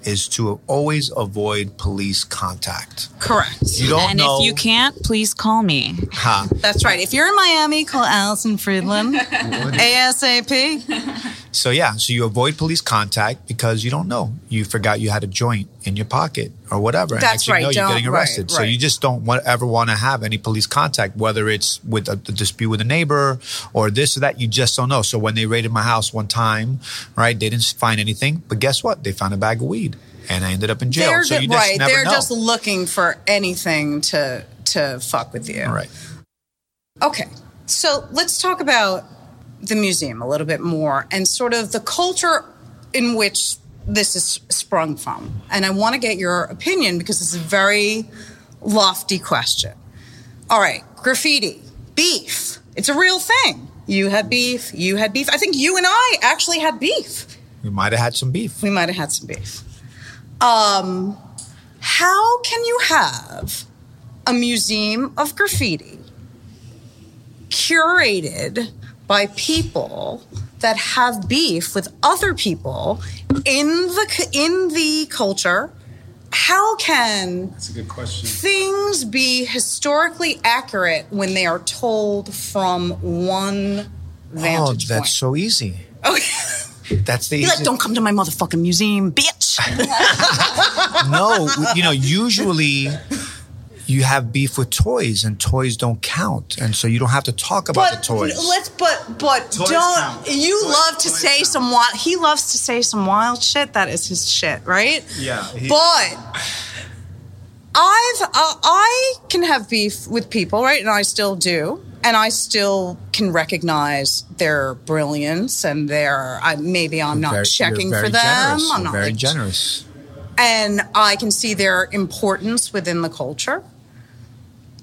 is to always avoid police contact. Correct. You don't and know. if you can't, please call me. Huh. That's right. If you're in Miami, call Allison Freidin [laughs] [laughs] ASAP. So yeah, so you avoid police contact because you don't know. You forgot you had a joint in your pocket or whatever. and That's next right, You know, you're getting arrested. right, So you just don't want, ever want to have any police contact, whether it's with a, a dispute with a neighbor or this or that. You just don't know. So when they raided my house one time, right, they didn't find anything, but guess what? They found a bag of weed, and I ended up in jail. They're so you just right. They're know. just looking for anything to to fuck with you. right. Okay. So let's talk about the museum a little bit more and sort of the culture in which this is sprung from. And I want to get your opinion because it's a very lofty question. All right, graffiti, beef. It's a real thing. You had beef, you had beef. I think you and I actually had beef. We might have had some beef. We might have had some beef. Um, how can you have a museum of graffiti curated by people that have beef with other people in the in the culture? How can That's a good question. things be historically accurate when they are told from one vantage oh, that's point? so easy. Okay. [laughs] That's the Be like, easy- don't come to my motherfucking museum, bitch. [laughs] no, you know, usually you have beef with toys and toys don't count. And so you don't have to talk about but the toys. let's but but Toys don't count. you Toys- love to say count. some wild he loves to say some wild shit that is his shit right Yeah, he- but i've uh, i can have beef with people right and i still do and i still can recognize their brilliance and their I, maybe i'm not Very- checking you're for them Generous. i'm You're not very like, generous. and I can see their importance within the culture,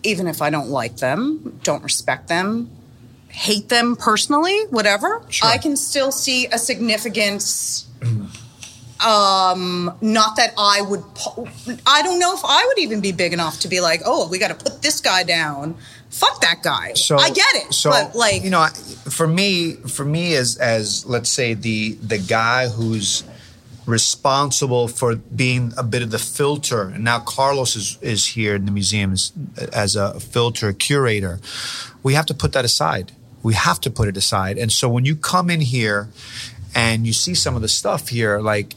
even if I don't like them, don't respect them, hate them personally, whatever. Sure. I can still see a significance. Um, not that I would. po- I don't know if I would even be big enough to be like, oh, we got to put this guy down. Fuck that guy. So I get it, So but like, you know, for me, for me, as as let's say the the guy who's responsible for being a bit of the filter, and now Carlos is is here in the museum as, as a filter curator. We have to put that aside. We have to put it aside. And so when you come in here and you see some of the stuff here, like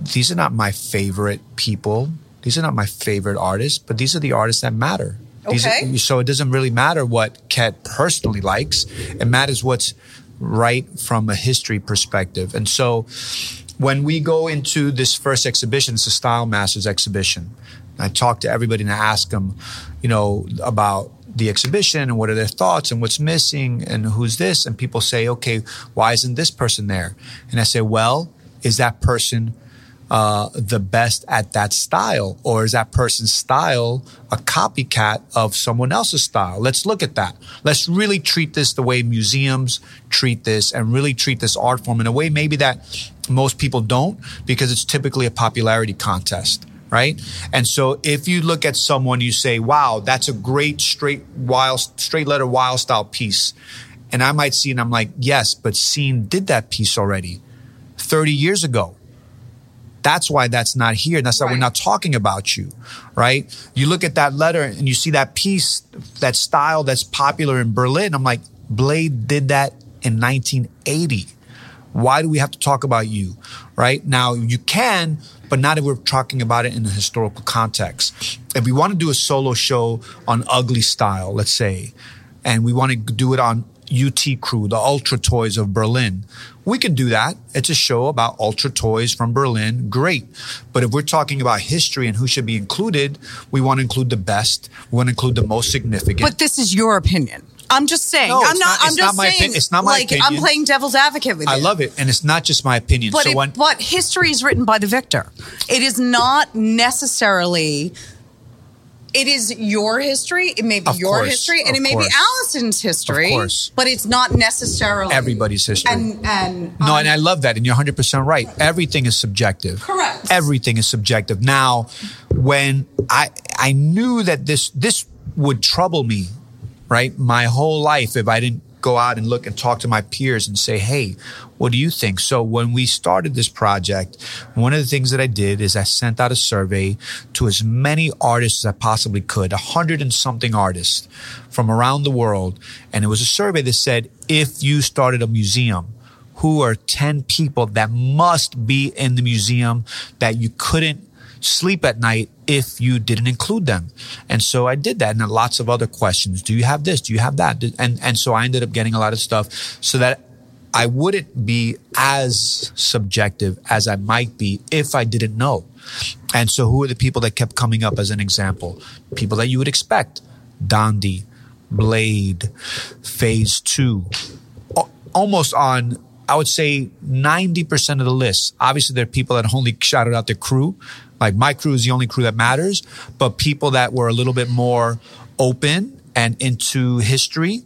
these are not my favorite people. These are not my favorite artists, but these are the artists that matter. Okay. Are, so it doesn't really matter what Ket personally likes. It matters what's right from a history perspective. And so when we go into this first exhibition, it's a Style Masters exhibition. I talk to everybody and I ask them, you know, about the exhibition and what are their thoughts and what's missing and who's this. And people say, okay, why isn't this person there? And I say, well, is that person uh, the best at that style, or is that person's style a copycat of someone else's style? Let's look at that. Let's really treat this the way museums treat this, and really treat this art form in a way maybe that most people don't, because it's typically a popularity contest. Right. And so if you look at someone, you say, wow, that's a great straight wild, straight letter wild style piece. And I might see, and I'm like, yes, but Seen did that piece already 30 years ago. That's why that's not here. That's why we're not talking about you, right? You look at that letter and you see that piece, that style that's popular in Berlin. I'm like, Blade did that in 1980. Why do we have to talk about you? Right now, you can, but not if we're talking about it in a historical context. If we want to do a solo show on ugly style, let's say, and we want to do it on UT Crew, the Ultra Toys of Berlin, we can do that. It's a show about Ultra Toys from Berlin. Great. But if we're talking about history and who should be included, we want to include the best. We want to include the most significant. But this is your opinion. I'm just saying. No, I'm not. not- I'm just not my saying. opi- it's not my like I'm playing devil's advocate with you. I love it. And it's not just my opinion. But so it, when, but history is written by the victor. It is not necessarily. It is your history. It may be Of your course, history, and it may course. be Allison's history. Of course. but it's not necessarily Everybody's history. And and No, um, and I love that. And you're 100% right. Everything is subjective. Correct. Everything is subjective. Now, when I I knew that this this would trouble me, right? My whole life if I didn't go out and look and talk to my peers and say, "Hey, what do you think?" So, when we started this project, one of the things that I did is I sent out a survey to as many artists as I possibly could, a hundred and something artists from around the world, and it was a survey that said, "If you started a museum, who are 10 people that must be in the museum that you couldn't sleep at night if you didn't include them. And so I did that and then lots of other questions. Do you have this? Do you have that? And and so I ended up getting a lot of stuff so that I wouldn't be as subjective as I might be if I didn't know. And so who are the people that kept coming up as an example? People that you would expect. Dondi, Blade, Phase 2, almost on I would say 90% of the list. Obviously, there are people that only shouted out their crew. Like my crew is the only crew that matters, but people that were a little bit more open and into history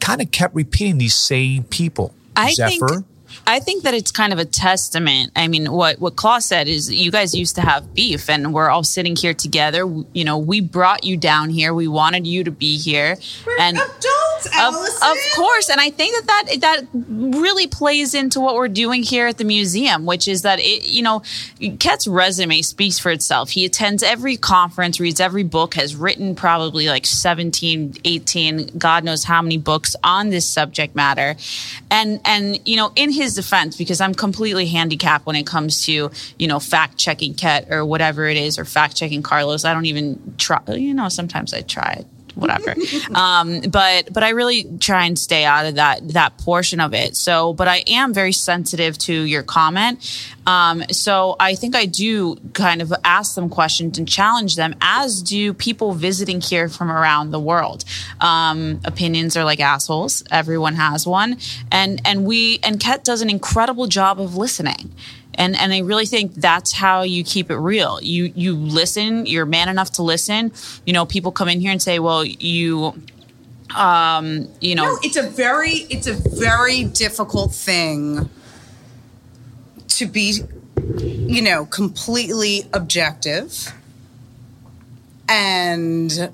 kind of kept repeating these same people. I Zephyr. think I think that it's kind of a testament. I mean, what what Klaus said is you guys used to have beef, and we're all sitting here together. You know, we brought you down here. We wanted you to be here, and adults, of, of course. And I think that, that that really plays into what we're doing here at the museum, which is that it, you know, Ket's resume speaks for itself. He attends every conference, reads every book, has written probably like 17, 18, God knows how many books on this subject matter. And and you know, in his defense, because I'm completely handicapped when it comes to, you know, fact checking Ket or whatever it is, or fact checking Carlos. I don't even try you know, sometimes I try whatever. um, but but I really try and stay out of that that portion of it. So, but I am very sensitive to your comment. Um, so I think I do kind of ask them questions and challenge them, as do people visiting here from around the world. Um, opinions are like assholes. Everyone has one, and and we and Ket does an incredible job of listening and and I really think that's how you keep it real. You you listen. You're man enough to listen. You know, people come in here and say, "Well, you, um, you know, No, it's a very it's a very difficult thing to be you know completely objective and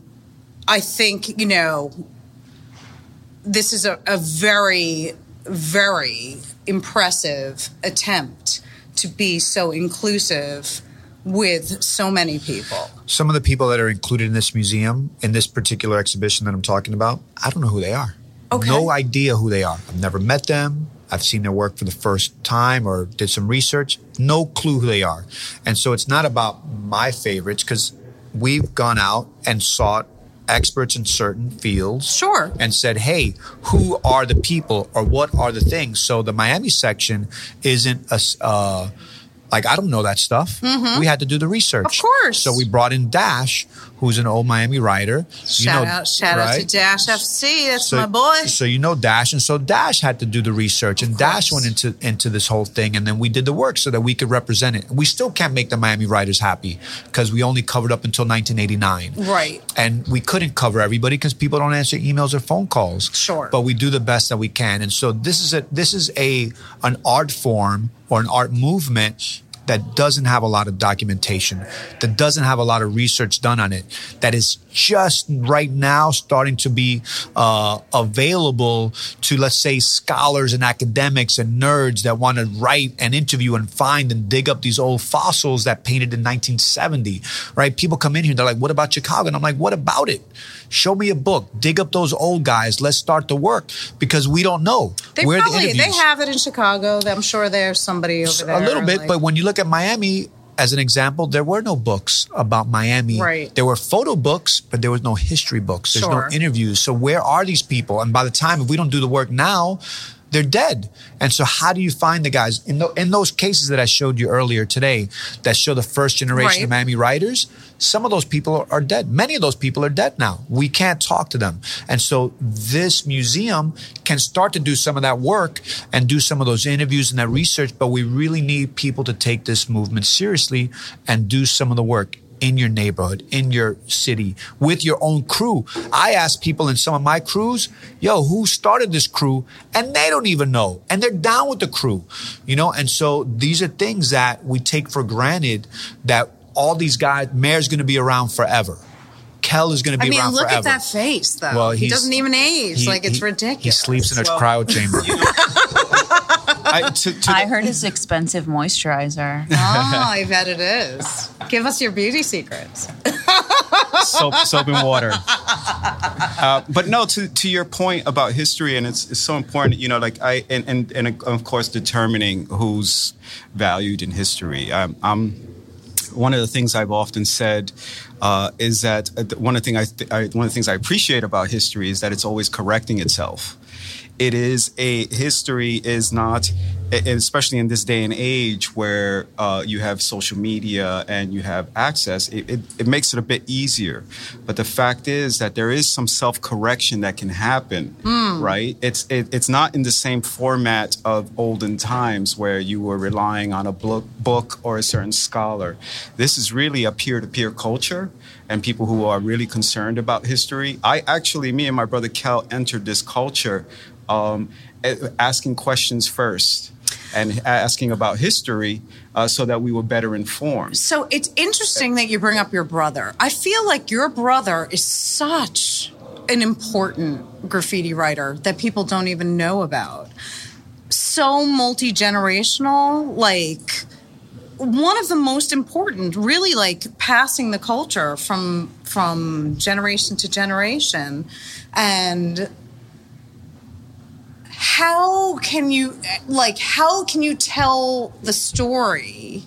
i think you know this is a, a very very impressive attempt to be so inclusive with so many people Some of the people that are included in this museum, in this particular exhibition that I'm talking about, I don't know who they are. Okay. No idea who they are. I've never met them. I've seen their work for the first time or did some research. No clue who they are. And so it's not about my favorites because we've gone out and sought experts in certain fields. Sure. And said, hey, who are the people or what are the things? So the Miami section isn't a. uh, like, I don't know that stuff. We had to do the research. Mm-hmm. Of course. So we brought in Dash, who's an old Miami writer. shout out shout out to dash fc that's So- my boy So you know Dash, and so Dash had to do the research, and Dash went into into this whole thing, and then we did the work so that we could represent it. We still can't make the Miami writers happy because we only covered up until 1989, Right. And we couldn't cover everybody because people don't answer emails or phone calls. Sure. but we do the best that we can, and so this is a this is a an art form or an art movement that doesn't have a lot of documentation, that doesn't have a lot of research done on it, that is just right now starting to be uh, available to, let's say, scholars and academics and nerds that want to write and interview and find and dig up these old fossils that painted in 1970, right? People come in here, they're like, what about Chicago? And I'm like, what about it? Show me a book. Dig up those old guys. Let's start the work because we don't know. They Where are the probably they have it in Chicago. I'm sure there's somebody over there. a little bit, like- but when you look at Miami as an example, there were no books about Miami. Right. There were photo books, but there was no history books. There's Sure. no interviews. So where are these people? And by the time if we don't do the work now, they're dead. And so how do you find the guys in, tho- in those cases that I showed you earlier today that show the first generation Right. of Miami writers? Some of those people are dead. Many of those people are dead now. We can't talk to them. And so this museum can start to do some of that work and do some of those interviews and that research, but we really need people to take this movement seriously and do some of the work in your neighborhood, in your city, with your own crew. I ask people in some of my crews, yo, who started this crew? And they don't even know. And they're down with the crew, you know? And so these are things that we take for granted that all these guys, Mayor's going to be around forever. Kel is going to be I mean, around look forever. at that face, though. Well, he doesn't even age. He- like it's he- ridiculous. He sleeps in a Well, cryo chamber. I, to, to I the- heard it's expensive moisturizer. [laughs] oh, I bet it is. Give us your beauty secrets. [laughs] soap, soap and water. Uh, but no, to, to your point about history, and it's, it's so important, you know, like I, and, and, and of course, determining who's valued in history. Um, I'm, one of the things I've often said uh, is that uh, one of the thing I, th- I one of the things I appreciate about history is that it's always correcting itself. It is a history is not, especially in this day and age where uh, you have social media and you have access. It, it, it makes it a bit easier, but the fact is that there is some self correction that can happen, right? It's it, it's not in the same format of olden times where you were relying on a book, book or a certain scholar. This is really a peer to peer culture and people who are really concerned about history. I actually, me and my brother Kel entered this culture um, asking questions first and asking about history uh, so that we were better informed. So it's interesting that you bring up your brother. I feel like your brother is such an important graffiti writer that people don't even know about. So multi generational, like one of the most important, really like passing the culture from from generation to generation. And how can you like how can you tell the story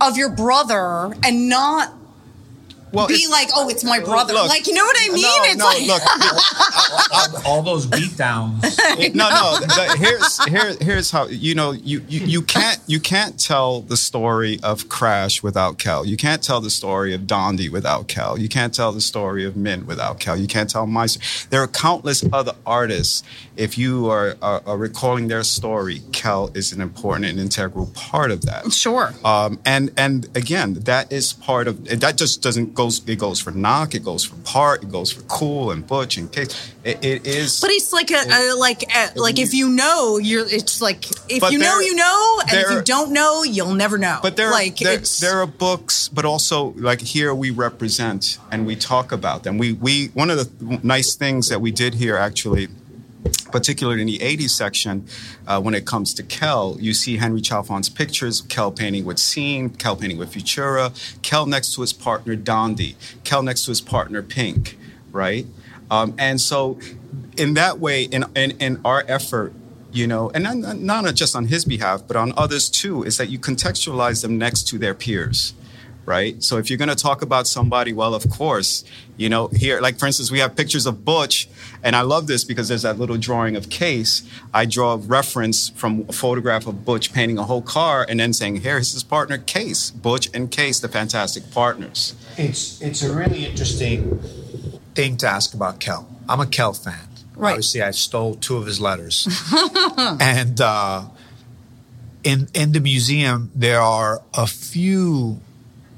of your brother and not Well, be like, oh, it's my brother. Look, like, you know what I mean? No, it's no, like, look, [laughs] all those beatdowns. no, no. the- here's here, here's how you know you, you you can't you can't tell the story of Crash without Kel. You can't tell the story of Dondi without Kel. You can't tell the story of Mint without Kel. You can't tell my. There are countless other artists. If you are, are, are recalling their story, Kel is an important and integral part of that. sure. Um, and and again, that is part of that. Just doesn't goes. It goes for knock. It goes for part. It goes for cool and butch and case. It, it is. But it's like a, a like a, like if you know you're it's like if you know you know and if you don't know you'll never know. But there, like there, it's there are books, but also like here we represent and we talk about them. We we one of the nice things that we did here actually. Particularly in the 80s section, uh, when it comes to Kel, you see Henry Chalfant's pictures, Kel painting with Seen, Kel painting with Futura, Kel next to his partner Dondi, Kel next to his partner Pink, right? Um, and so, in that way, in, in, in our effort, you know, and not, not just on his behalf, but on others too, is that you contextualize them next to their peers, right? So if you're going to talk about somebody, well, of course, you know, here, like for instance, we have pictures of Butch, and I love this because there's that little drawing of Case. I draw a reference from a photograph of Butch painting a whole car, and then saying, here's his partner Case, Butch and Case, the fantastic partners. It's it's a really interesting thing to ask about Kel. I'm a Kel fan. Right. Obviously, I stole two of his letters, [laughs] and uh, in in the museum there are a few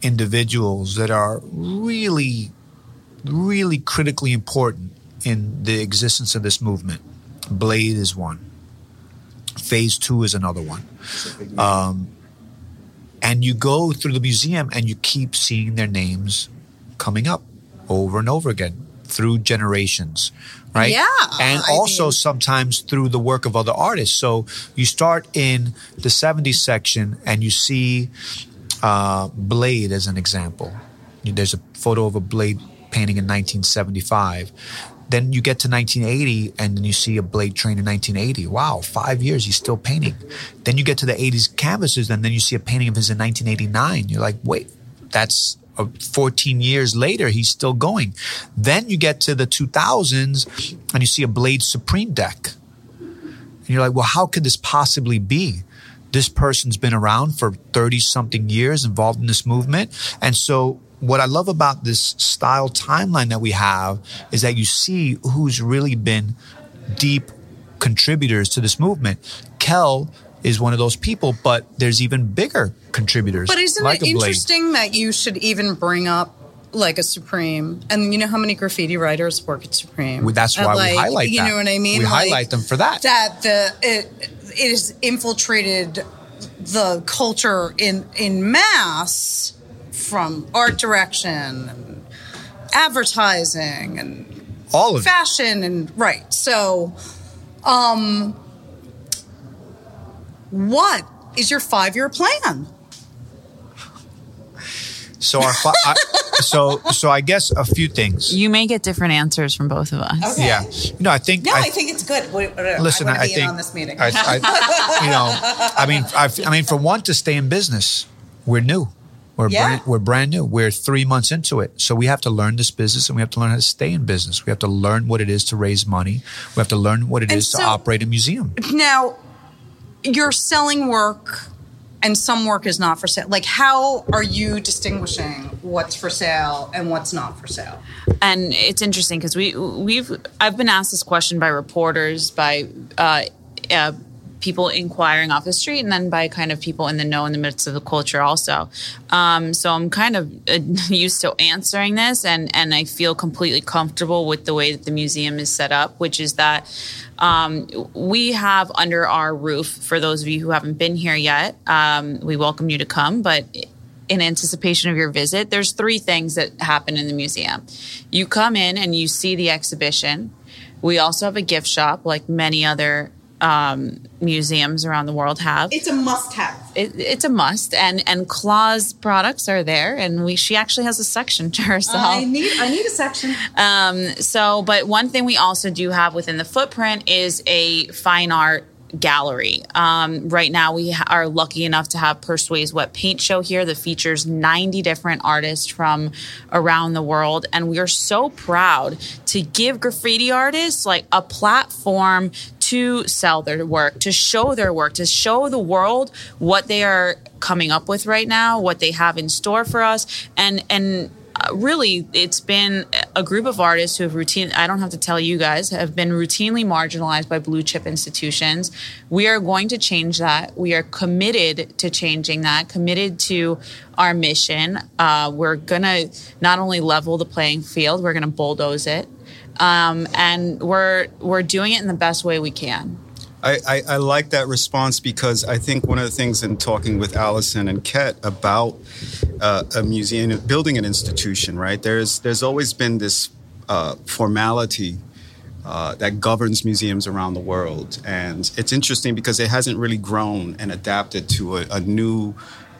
individuals that are really, really critically important in the existence of this movement. Blade is one. Phase two is another one. Um, And you go through the museum and you keep seeing their names coming up over and over again through generations, right? Yeah, And I also mean- sometimes through the work of other artists. So you start in the 70s section and you see uh, Blade as an example. There's a photo of a Blade painting in 1975. Then you get to 1980 and then you see a Blade train in 1980. Wow, five years, he's still painting. Then you get to the 80s canvases and then you see a painting of his in 1989. You're like, wait, that's uh, 14 years later, he's still going. Then you get to the 2000s and you see a Blade Supreme deck. And you're like, well, how could this possibly be? This person's been around for 30 something years involved in this movement. And so, what I love about this style timeline that we have is that you see who's really been deep contributors to this movement. Kel is one of those people, but there's even bigger contributors. But isn't like it interesting that you should even bring up like a Supreme? And you know how many graffiti writers work at Supreme? Well, that's At, why we like, highlight You that. know what I mean? We Like, highlight them for that. That the it it has infiltrated the culture in in mass from art direction and advertising and All of it. fashion and right. So, um, what is your five year plan? So our fi- I, so so I guess a few things. You may get different answers from both of us. Yeah. You know, I think No, I, I, think it's good. What- what- listen. I, I, think in on this meeting. I, I, [laughs] you know, I mean, I, I mean, for one, to stay in business, we're new. We're Yeah. brand, we're brand new. We're three months into it, so we have to learn this business, and we have to learn how to stay in business. We have to learn what it is to raise money. We have to learn what it is And to so- operate a museum. now, you're selling work, and some work is not for sale. Like, how are you distinguishing what's for sale and what's not for sale? and it's interesting because we we've I've been asked this question by reporters, by uh, uh, people inquiring off the street, and then by kind of people in the know in the midst of the culture also. Um, so I'm kind of uh, [laughs] used to answering this, and and I feel completely comfortable with the way that the museum is set up, which is that. Um, we have under our roof, for those of you who haven't been here yet, um, we welcome you to come. But in anticipation of your visit, there's three things that happen in the museum. You come in and you see the exhibition. We also have a gift shop, like many other um, museums around the world have. It's a must have. It, it's a must, and and Claw's products are there, and we she actually has a section to herself. I need I need a section. Um, so, but one thing we also do have within the footprint is a fine art gallery. Um, right now, we ha- are lucky enough to have Persuade's Wet Paint Show here that features 90 different artists from around the world. And we are so proud to give graffiti artists like a platform to sell their work, to show their work, to show the world what they are coming up with right now, what they have in store for us. And, and, uh, really it's been a group of artists who have routine i don't have to tell you guys have been routinely marginalized by blue chip institutions. We are going to change that. We are committed to changing that committed to our mission. Uh, we're gonna not only level the playing field we're gonna bulldoze it um, and we're we're doing it in the best way we can I, I, I like that response because I think one of the things in talking with Allison and Ket about uh, a museum, building an institution, right? There's there's always been this uh, formality uh, that governs museums around the world, and it's interesting because it hasn't really grown and adapted to a, a new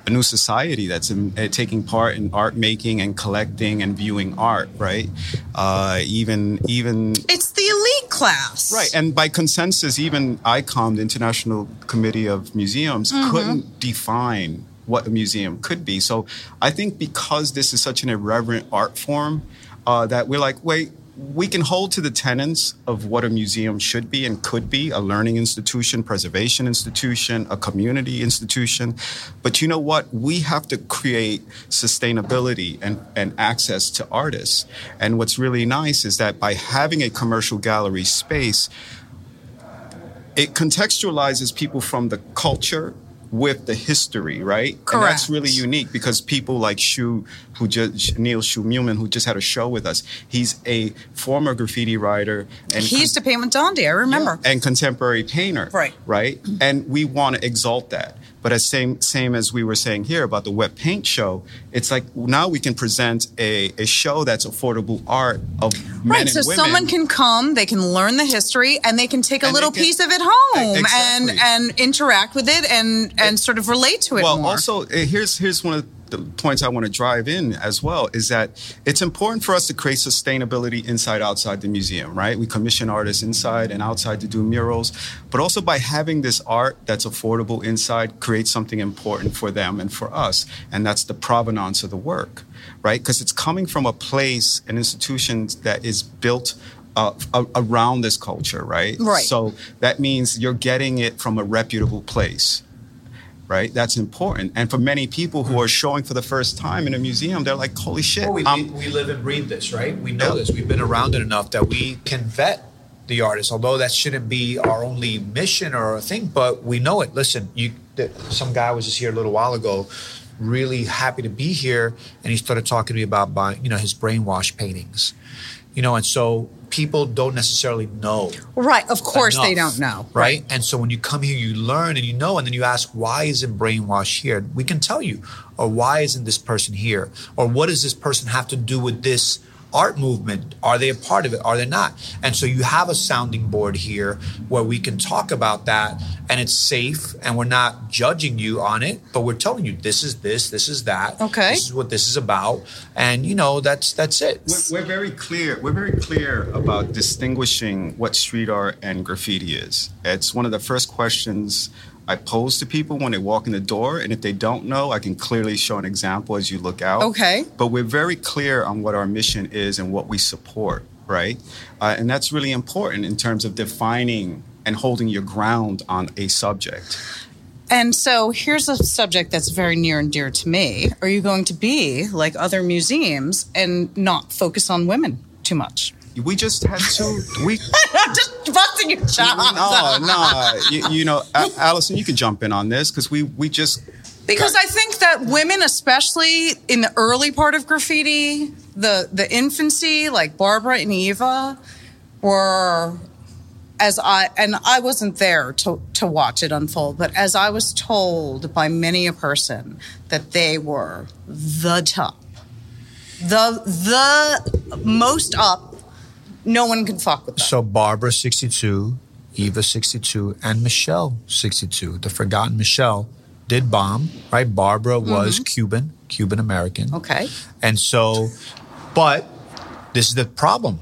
a new society that's in, uh, taking part in art making and collecting and viewing art, right? Uh, even even It's the elite class. Right, and by consensus, even ICOM, the International Committee of Museums, couldn't define what a museum could be. So I think because this is such an irreverent art form, uh, that we're like, wait, we can hold to the tenets of what a museum should be and could be a learning institution, preservation institution, a community institution. But you know what? We have to create sustainability and, and access to artists. And what's really nice is that by having a commercial gallery space, it contextualizes people from the culture with the history, right? And that's really unique because people like Shu, who just Neil Shu Muman, who just had a show with us, he's a former graffiti writer and He used to paint with Dondi, I remember. and contemporary painter. Right. Right. And we want to exalt that But as same same as we were saying here about the wet paint show, it's like now we can present a, a show that's affordable art of men Right, so women. someone can come, they can learn the history, and they can take a And little can- piece of it home Exactly. and and interact with it and and sort of relate to it well more. also eh, here's here's one of the points i want to drive in as well is that it's important for us to create sustainability inside outside the museum right we commission artists inside and outside to do murals but also by having this art that's affordable inside create something important for them and for us and that's the provenance of the work right because it's coming from a place an institution that is built uh, around this culture, right? Right. So that means you're getting it from a reputable place, right? That's important. And for many people who are showing for the first time in a museum, they're like, "Holy shit!" Well, we, we live and breathe this, right? We know Yeah. this. We've been around it enough that we can vet the artist, although that shouldn't be our only mission or a thing, but we know it. Listen, you, some guy was just here a little while ago, really happy to be here, and he started talking to me about buying, you know, his brainwash paintings, you know, and so people don't necessarily know right, of course they don't know. Right? And so when you come here, you learn and you know, and then you ask, why isn't brainwash here? We can tell you. Or why isn't this person here? Or what does this person have to do with this art movement? Are they a part of it? Are they not? And so you have a sounding board here where we can talk about that and it's safe and we're not judging you on it, but we're telling you this is this, this is that. Okay. This is what this is about. And you know, that's that's it. We're, we're very clear. We're very clear about distinguishing what street art and graffiti is. It's one of the first questions I pose to people when they walk in the door, and if they don't know, I can clearly show an example as you look out. Okay. But we're very clear on what our mission is and what we support, right? Uh, and that's really important in terms of defining and holding your ground on a subject. And so here's a subject that's very near and dear to me. Are you going to be like other museums and not focus on women too much? We just had to. We [laughs] Just busting your chops. no, no. You, you know, A- Allison, you can jump in on this because we we just Because I think that women, especially in the early part of graffiti, the the infancy, like Barbara and Eva, were as I and I wasn't there to to watch it unfold, but as I was told by many a person that they were the top, the the most up. No one can fuck with them. So Barbara 62, Eva 62, and Michelle 62, the forgotten Michelle, did bomb, right? Barbara was Cuban, Cuban American. Okay. And so, but this is the problem.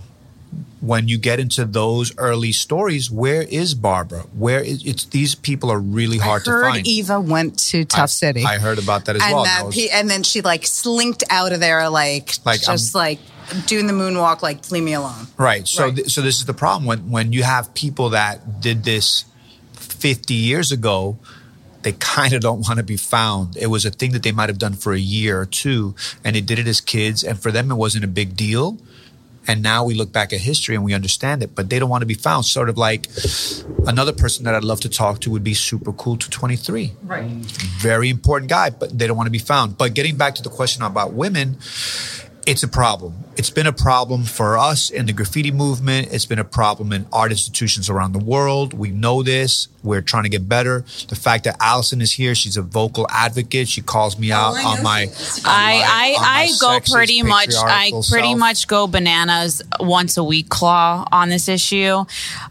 When you get into those early stories, where is Barbara? Where is it's these people are really hard I to heard find. Eva went to Tough I- City. I heard about that as and well. That That was- and then she like slinked out of there, like, Like, just um, like doing the moonwalk, like leave me alone. Right. So, Right. Th- so this is the problem when when you have people that did this 50 years ago, they kind of don't want to be found. It was a thing that they might have done for a year or two, and they did it as kids, and for them it wasn't a big deal. And now we look back at history and we understand it, but they don't want to be found. Sort of like another person that I'd love to talk to would be super cool to 23 Right. very important guy, but they don't want to be found. But getting back to the question about women, it's a problem. It's been a problem for us in the graffiti movement. It's been a problem in art institutions around the world. We know this. We're trying to get better. The fact that Allison is here, she's a vocal advocate. She calls me out I know on my. she on my- I on my I, I go pretty much I pretty self. much go bananas once a week claw on this issue.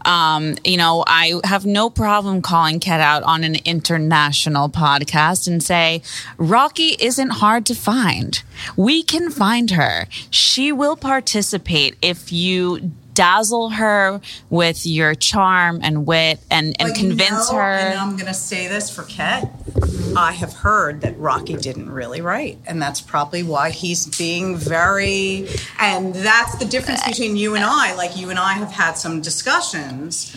Um, you know, I have no problem calling Ket out on an international podcast and say Rocky isn't hard to find. We can find her. She will participate if you dazzle her with your charm and wit and, and convince know, her. And I'm going to say this for Ket. I have heard that Rocky didn't really write, and that's probably why he's being very. And that's the difference between you and I. Like you and I have had some discussions.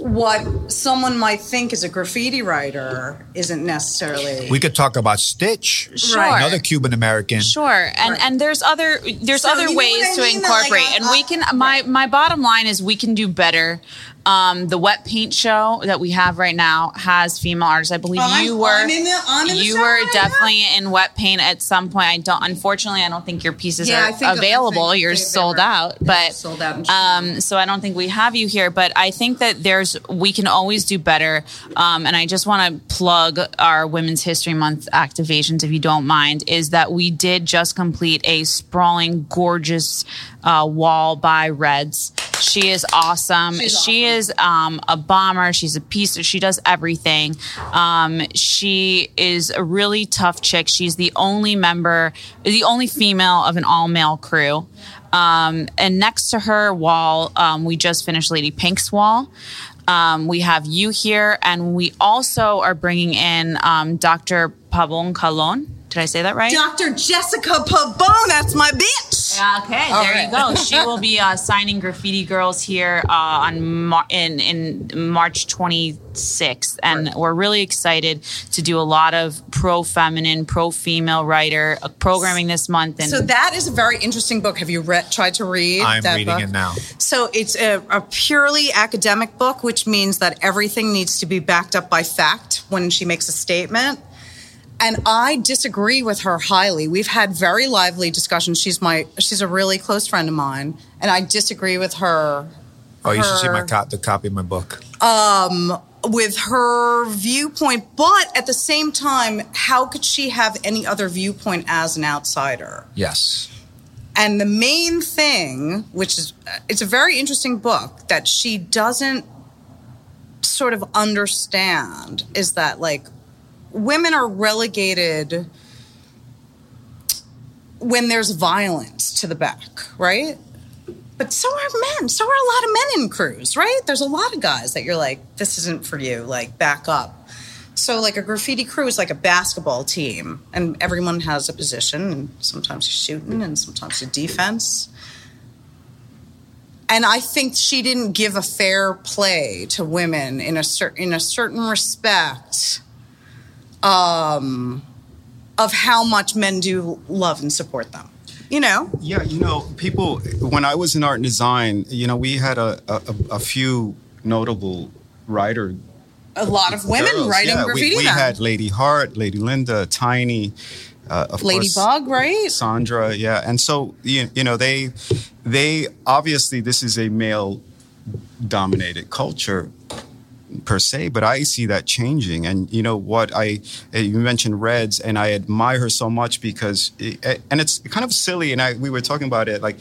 What someone might think is a graffiti writer isn't necessarily. We could talk about Stitch, Sure. another Cuban American. Sure, and and there's other there's So other ways what I to mean? Like, incorporate, I- and we can. My my bottom line is we can do better Um, the wet paint show that we have right now has female artists. I believe I'm- you were I'm in the- I'm in you were right now. definitely in wet paint at some point. I don't. Unfortunately, I don't think your pieces Yeah, are available. You're sold out. But sold out um, so I don't think we have you here. But I think that there's we can always do better. Um, and I just want to plug our Women's History Month activations, if you don't mind. Is that we did just complete a sprawling, gorgeous uh, wall by Reds. She is awesome. she is um, a bomber. She's a piece. She does everything. Um, she is a really tough chick. She's the only member, the only female of an all male crew. Um, and next to her wall, um, we just finished Lady Pink's wall. Um, we have you here, and we also are bringing in um, Dr. Pabon Calon. Did I say that right? Dr. Jessica Pabon, that's my bitch. Okay, All there right. you go. [laughs] She will be uh, signing Graffiti Girls here uh, on Mar- in in March 26th, and we're really excited to do a lot of pro feminine, pro female writer uh, programming this month. And So that is a very interesting book. Have you read, tried to read I'm that reading book? it now. So it's a, a purely academic book, which means that everything needs to be backed up by fact when she makes a statement. And I disagree with her highly. We've had very lively discussions. She's my she's a really close friend of mine, and I disagree with her Oh, you should see my Her- cop, the copy of my book. Um, with her viewpoint, but at the same time, how could she have any other viewpoint as an outsider? Yes. And the main thing, which is it's a very interesting book that she doesn't sort of understand is that like women are relegated when there's violence to the back, right? But so are men. So are a lot of men in crews, right? There's a lot of guys that you're like, this isn't for you, like back up. So like a graffiti crew is like a basketball team, and everyone has a position, and sometimes you're shooting, and sometimes you're defense. And I think she didn't give a fair play to women in a certain in a certain respect, um, of how much men do love and support them. You know, Yeah, you know, people. When I was in art and design, you know, we had a a, a few notable writer a lot of women girls. writing Yeah, graffiti. We, we had Lady Hart, Lady Linda, Tiny, uh, of course, Ladybug, right? Sandra, yeah, and so you, you know they they obviously this is a male dominated culture per se, but I see that changing. And you know what I uh, you mentioned Reds, and I admire her so much because it, and it's kind of silly. And I we were talking about it like.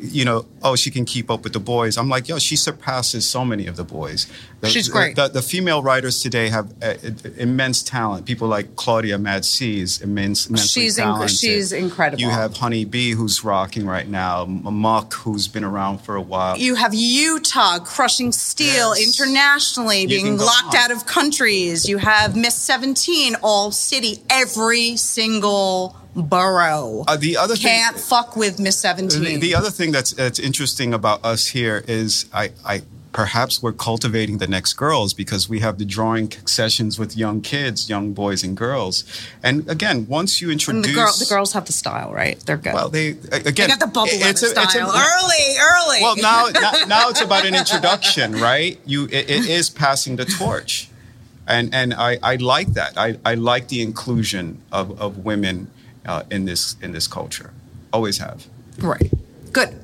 You know, oh, she can keep up with the boys. I'm like, yo, she surpasses so many of the boys. The- She's great. The, the female writers today have uh, immense talent. People like Claudia Mad C is immense, immensely She's inc- she's incredible. You have Honey Bee who's rocking right now. Muck who's been around for a while. You have Utah crushing steel Yes. internationally, You being locked on. out of countries. You have Miss 17, all city, every single borough. Uh, the other thing- Can't fuck with Miss 17. The, the other thing that's that's interesting about us here is I, I perhaps we're cultivating the next girls because we have the drawing sessions with young kids, young boys and girls. And again, once you introduce the, girl, the girls have the style, right? They're good. well, they again they got the bubble it's a- it's a- style. early, early. Well, now, [laughs] now now it's about an introduction, right? You it, it is passing the torch, and and I, I like that. I, I like the inclusion of, of women uh, in this in this culture. Always have. Right. Good.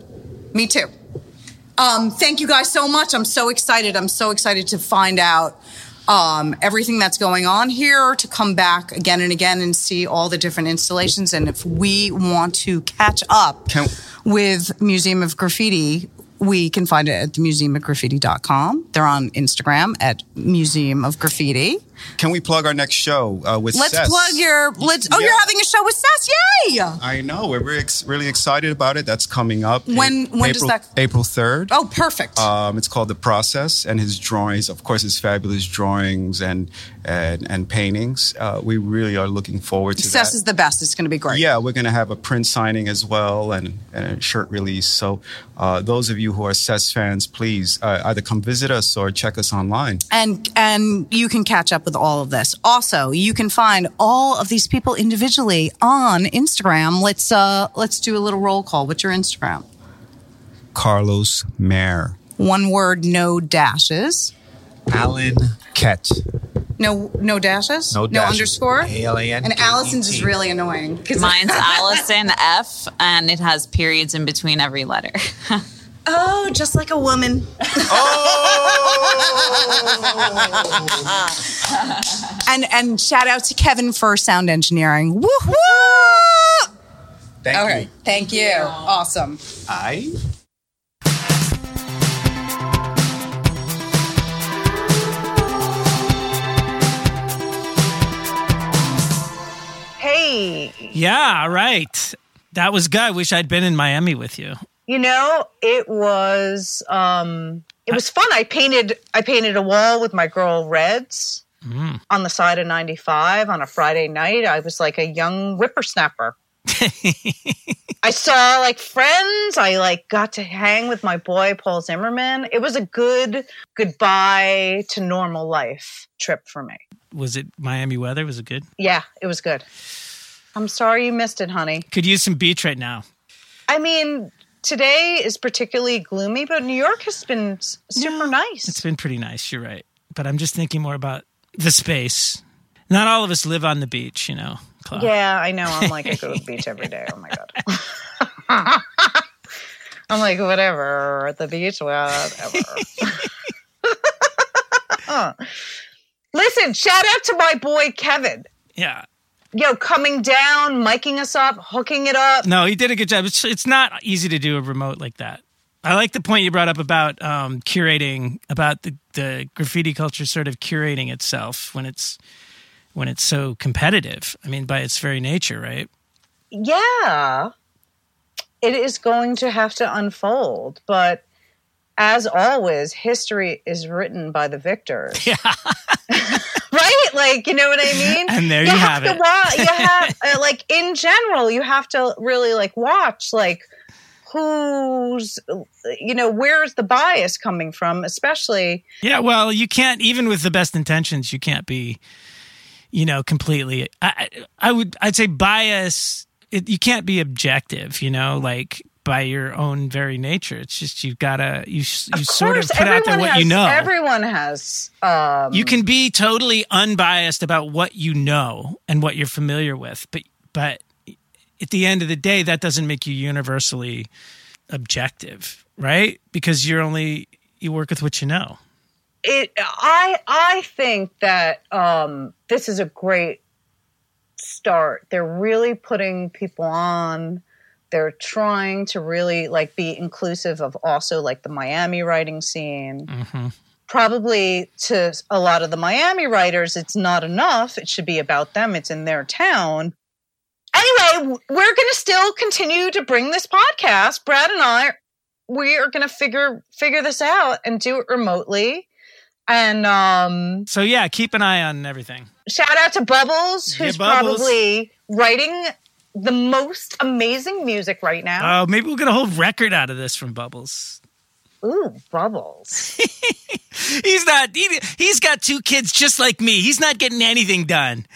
Me too. Um, thank you guys so much. I'm so excited. I'm so excited to find out um, everything that's going on here, to come back again and again and see all the different installations. And if we want to catch up Can- with Museum of Graffiti, we can find it at the museumofgraffiti.com. They're on Instagram at Museum of Graffiti. Can we plug our next show uh, with Let's plug your. Let's. Oh, Yeah. you're having a show with Sess! Yay! I know we're really, ex- really excited about it. That's coming up. When- when does April, that- April third. Oh, perfect. Um, it's called The Process, and his drawings, of course, his fabulous drawings and and, and paintings. Uh, we really are looking forward to Sess that. is the best. It's going to be great. Yeah, we're going to have a print signing as well and, and a shirt release. So, uh, those of you who are Sess fans, please uh, either come visit us or check us online. and and you can catch up with all of this. Also, you can find all of these people individually on Instagram. Let's uh let's do a little roll call. What's your Instagram? Carlos Mare. One word, no dashes. Alan Ket. No, no dashes. No No dashes. underscore. A-L-A-N. And Allison's is really annoying. 'cause- Mine's Allison F, and it has periods in between every letter. [laughs] oh, just like a woman. Oh! and and shout out to Kevin for sound engineering. Woo woo! Thank Okay, you. thank you. Awesome. I Hey, Yeah, right. That was good. I wish I'd been in Miami with you. You know, it was um it was fun. I painted I painted a wall with my girl Reds on the side of 95 on a Friday night. I was like a young whippersnapper. [laughs] I saw like friends. I like got to hang with my boy Paul Zimmerman. It was a good goodbye to normal life trip for me. Was it Miami weather? Was it good? Yeah, it was good. I'm sorry you missed it, honey. Could use some beach right now. I mean, today is particularly gloomy, but New York has been super nice. It's been pretty nice. You're right. But I'm just thinking more about the space. Not all of us live on the beach, you know. Yeah, I know. I'm like, I go to the [laughs] beach every day. Oh my God. [laughs] I'm like, whatever, at the beach, whatever. [laughs] Huh. Listen, shout out to my boy Kevin. Yeah. Yo, coming down, miking us up, hooking it up. No, he did a good job. It's, it's not easy to do a remote like that. I like the point you brought up about um, curating, about the, the graffiti culture sort of curating itself when it's when it's so competitive. I mean, by its very nature, right? yeah, it is going to have to unfold. But as always, history is written by the victors. [laughs] Yeah. [laughs] right? Like, you know what I mean? And there you have to it. wa- you [laughs] have, uh, like, in general, you have to really, like, watch, like, who's, you know, where's the bias coming from, especially, Yeah, well, you can't even with the best intentions, you can't be, you know, completely. I, I I would I'd say bias. It, you can't be objective, you know, like by your own very nature. It's just you've got to you you of sort of course, put out there what has, you know. Everyone has, um, you can be totally unbiased about what you know and what you're familiar with, but but at the end of the day, that doesn't make you universally objective, right? Because you're only you work with what you know. it i i think that um this is a great start they're really putting people on they're trying to really like be inclusive of also like the miami writing scene. Probably to a lot of the miami writers it's not enough. It should be about them. It's in their town. Anyway we're going to still continue to bring this podcast. Brad and i we are going to figure figure this out and do it remotely. And um, So yeah, keep an eye on everything. shout out to Bubbles, Yeah, who's Bubbles. probably writing the most amazing music right now. Oh, maybe we'll get a whole record out of this from Bubbles. Ooh, Bubbles. [laughs] He's not. He, he's got two kids just like me. He's not getting anything done.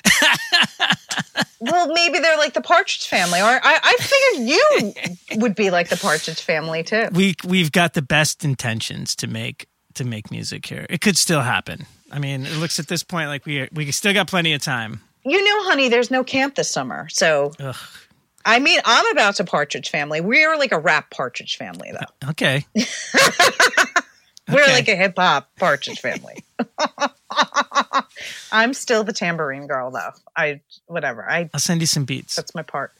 [laughs] well, maybe they're like the Partridge Family, or I, I figured you would be like the Partridge Family too. We we've got the best intentions to make to make music here. It could still happen. I mean, it looks at this point like we we still got plenty of time. You know, honey, there's no camp this summer, so Ugh. I mean, I'm about to Partridge Family. We're like a rap Partridge Family, though. Okay. [laughs] We're Okay. like a hip hop Partridge Family. [laughs] I'm still the tambourine girl, though. I whatever. I I'll send you some beats. That's my part.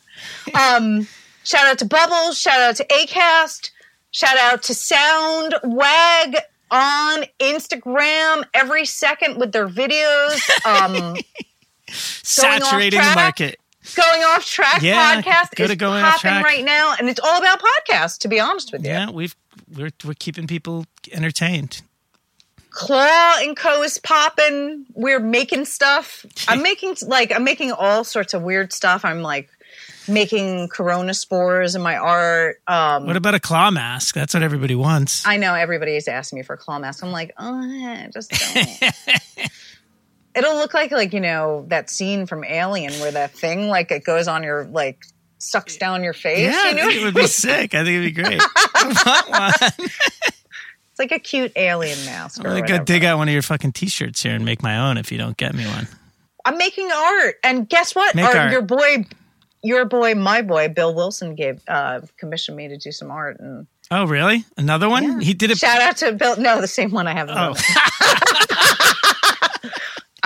Um, shout out to Bubbles. Shout out to Acast. Shout out to Sound Wag on Instagram every second with their videos. Um, [laughs] Saturating the market. going off track Yeah, podcast go to is Going Off popping Track. right now, and it's all about podcasts. To be honest with you, Yeah, we've we're we're keeping people entertained. Claw and Co is popping. We're making stuff. [laughs] I'm making like I'm making all sorts of weird stuff. I'm like making corona spores in my art. Um, What about a claw mask? That's what everybody wants. I know everybody is asking me for a claw mask. I'm like, oh, just don't. [laughs] It'll look like like you know that scene from Alien where that thing like it goes on your like sucks down your face. yeah, you know? I think it would be [laughs] sick. I think it'd be great. I want one. It's like a cute alien mask. I'm gonna go dig out one of your fucking t-shirts here and make my own if you don't get me one. I'm making art, and guess what? Make Art- art. Your boy, your boy, my boy, Bill Wilson gave uh, commissioned me to do some art, and Oh, really? Another one? He did it. shout out to Bill. No, the same one I have. Oh, [laughs] [laughs]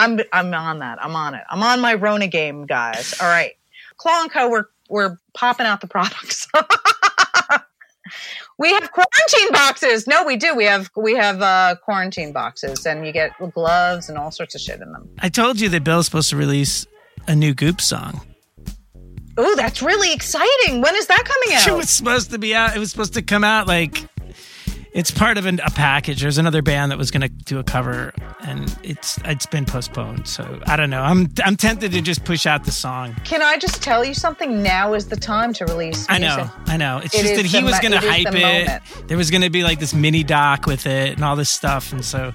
I'm I'm on that. I'm on it. I'm on my Rona game, guys. All right, Claw and Co. We're we're popping out the products. [laughs] we have quarantine boxes. No, we do. We have we have uh, quarantine boxes, and you get gloves and all sorts of shit in them. I told you that Bill's supposed to release a new Goop song. Oh, that's really exciting. When is that coming [laughs] out? It was supposed to be out. It was supposed to come out like it's part of an, a package. There's another band that was going to do a cover, and it's it's been postponed. So I don't know. I'm I'm tempted to just push out the song. Can I just tell you something? Now is the time to release. I know. I know. It's It just that he the was going to hype it. moment. There was going to be like this mini doc with it and all this stuff, and so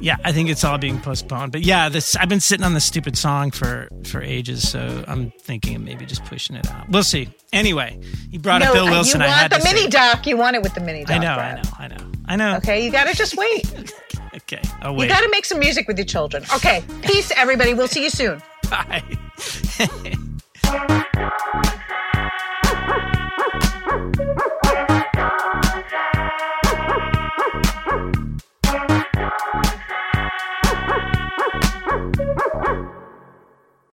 yeah, I think it's all being postponed. But yeah, this I've been sitting on this stupid song for for ages, so I'm thinking of maybe just pushing it out. We'll see. Anyway, you brought up No, Bill Wilson. you I had want the mini doc. You want it with the mini doc. I know, I know, I know, I know. Okay, you got to just wait. [laughs] Okay. Oh You wait. You got to make some music with your children. Okay, peace, everybody. We'll see you soon. Bye. [laughs]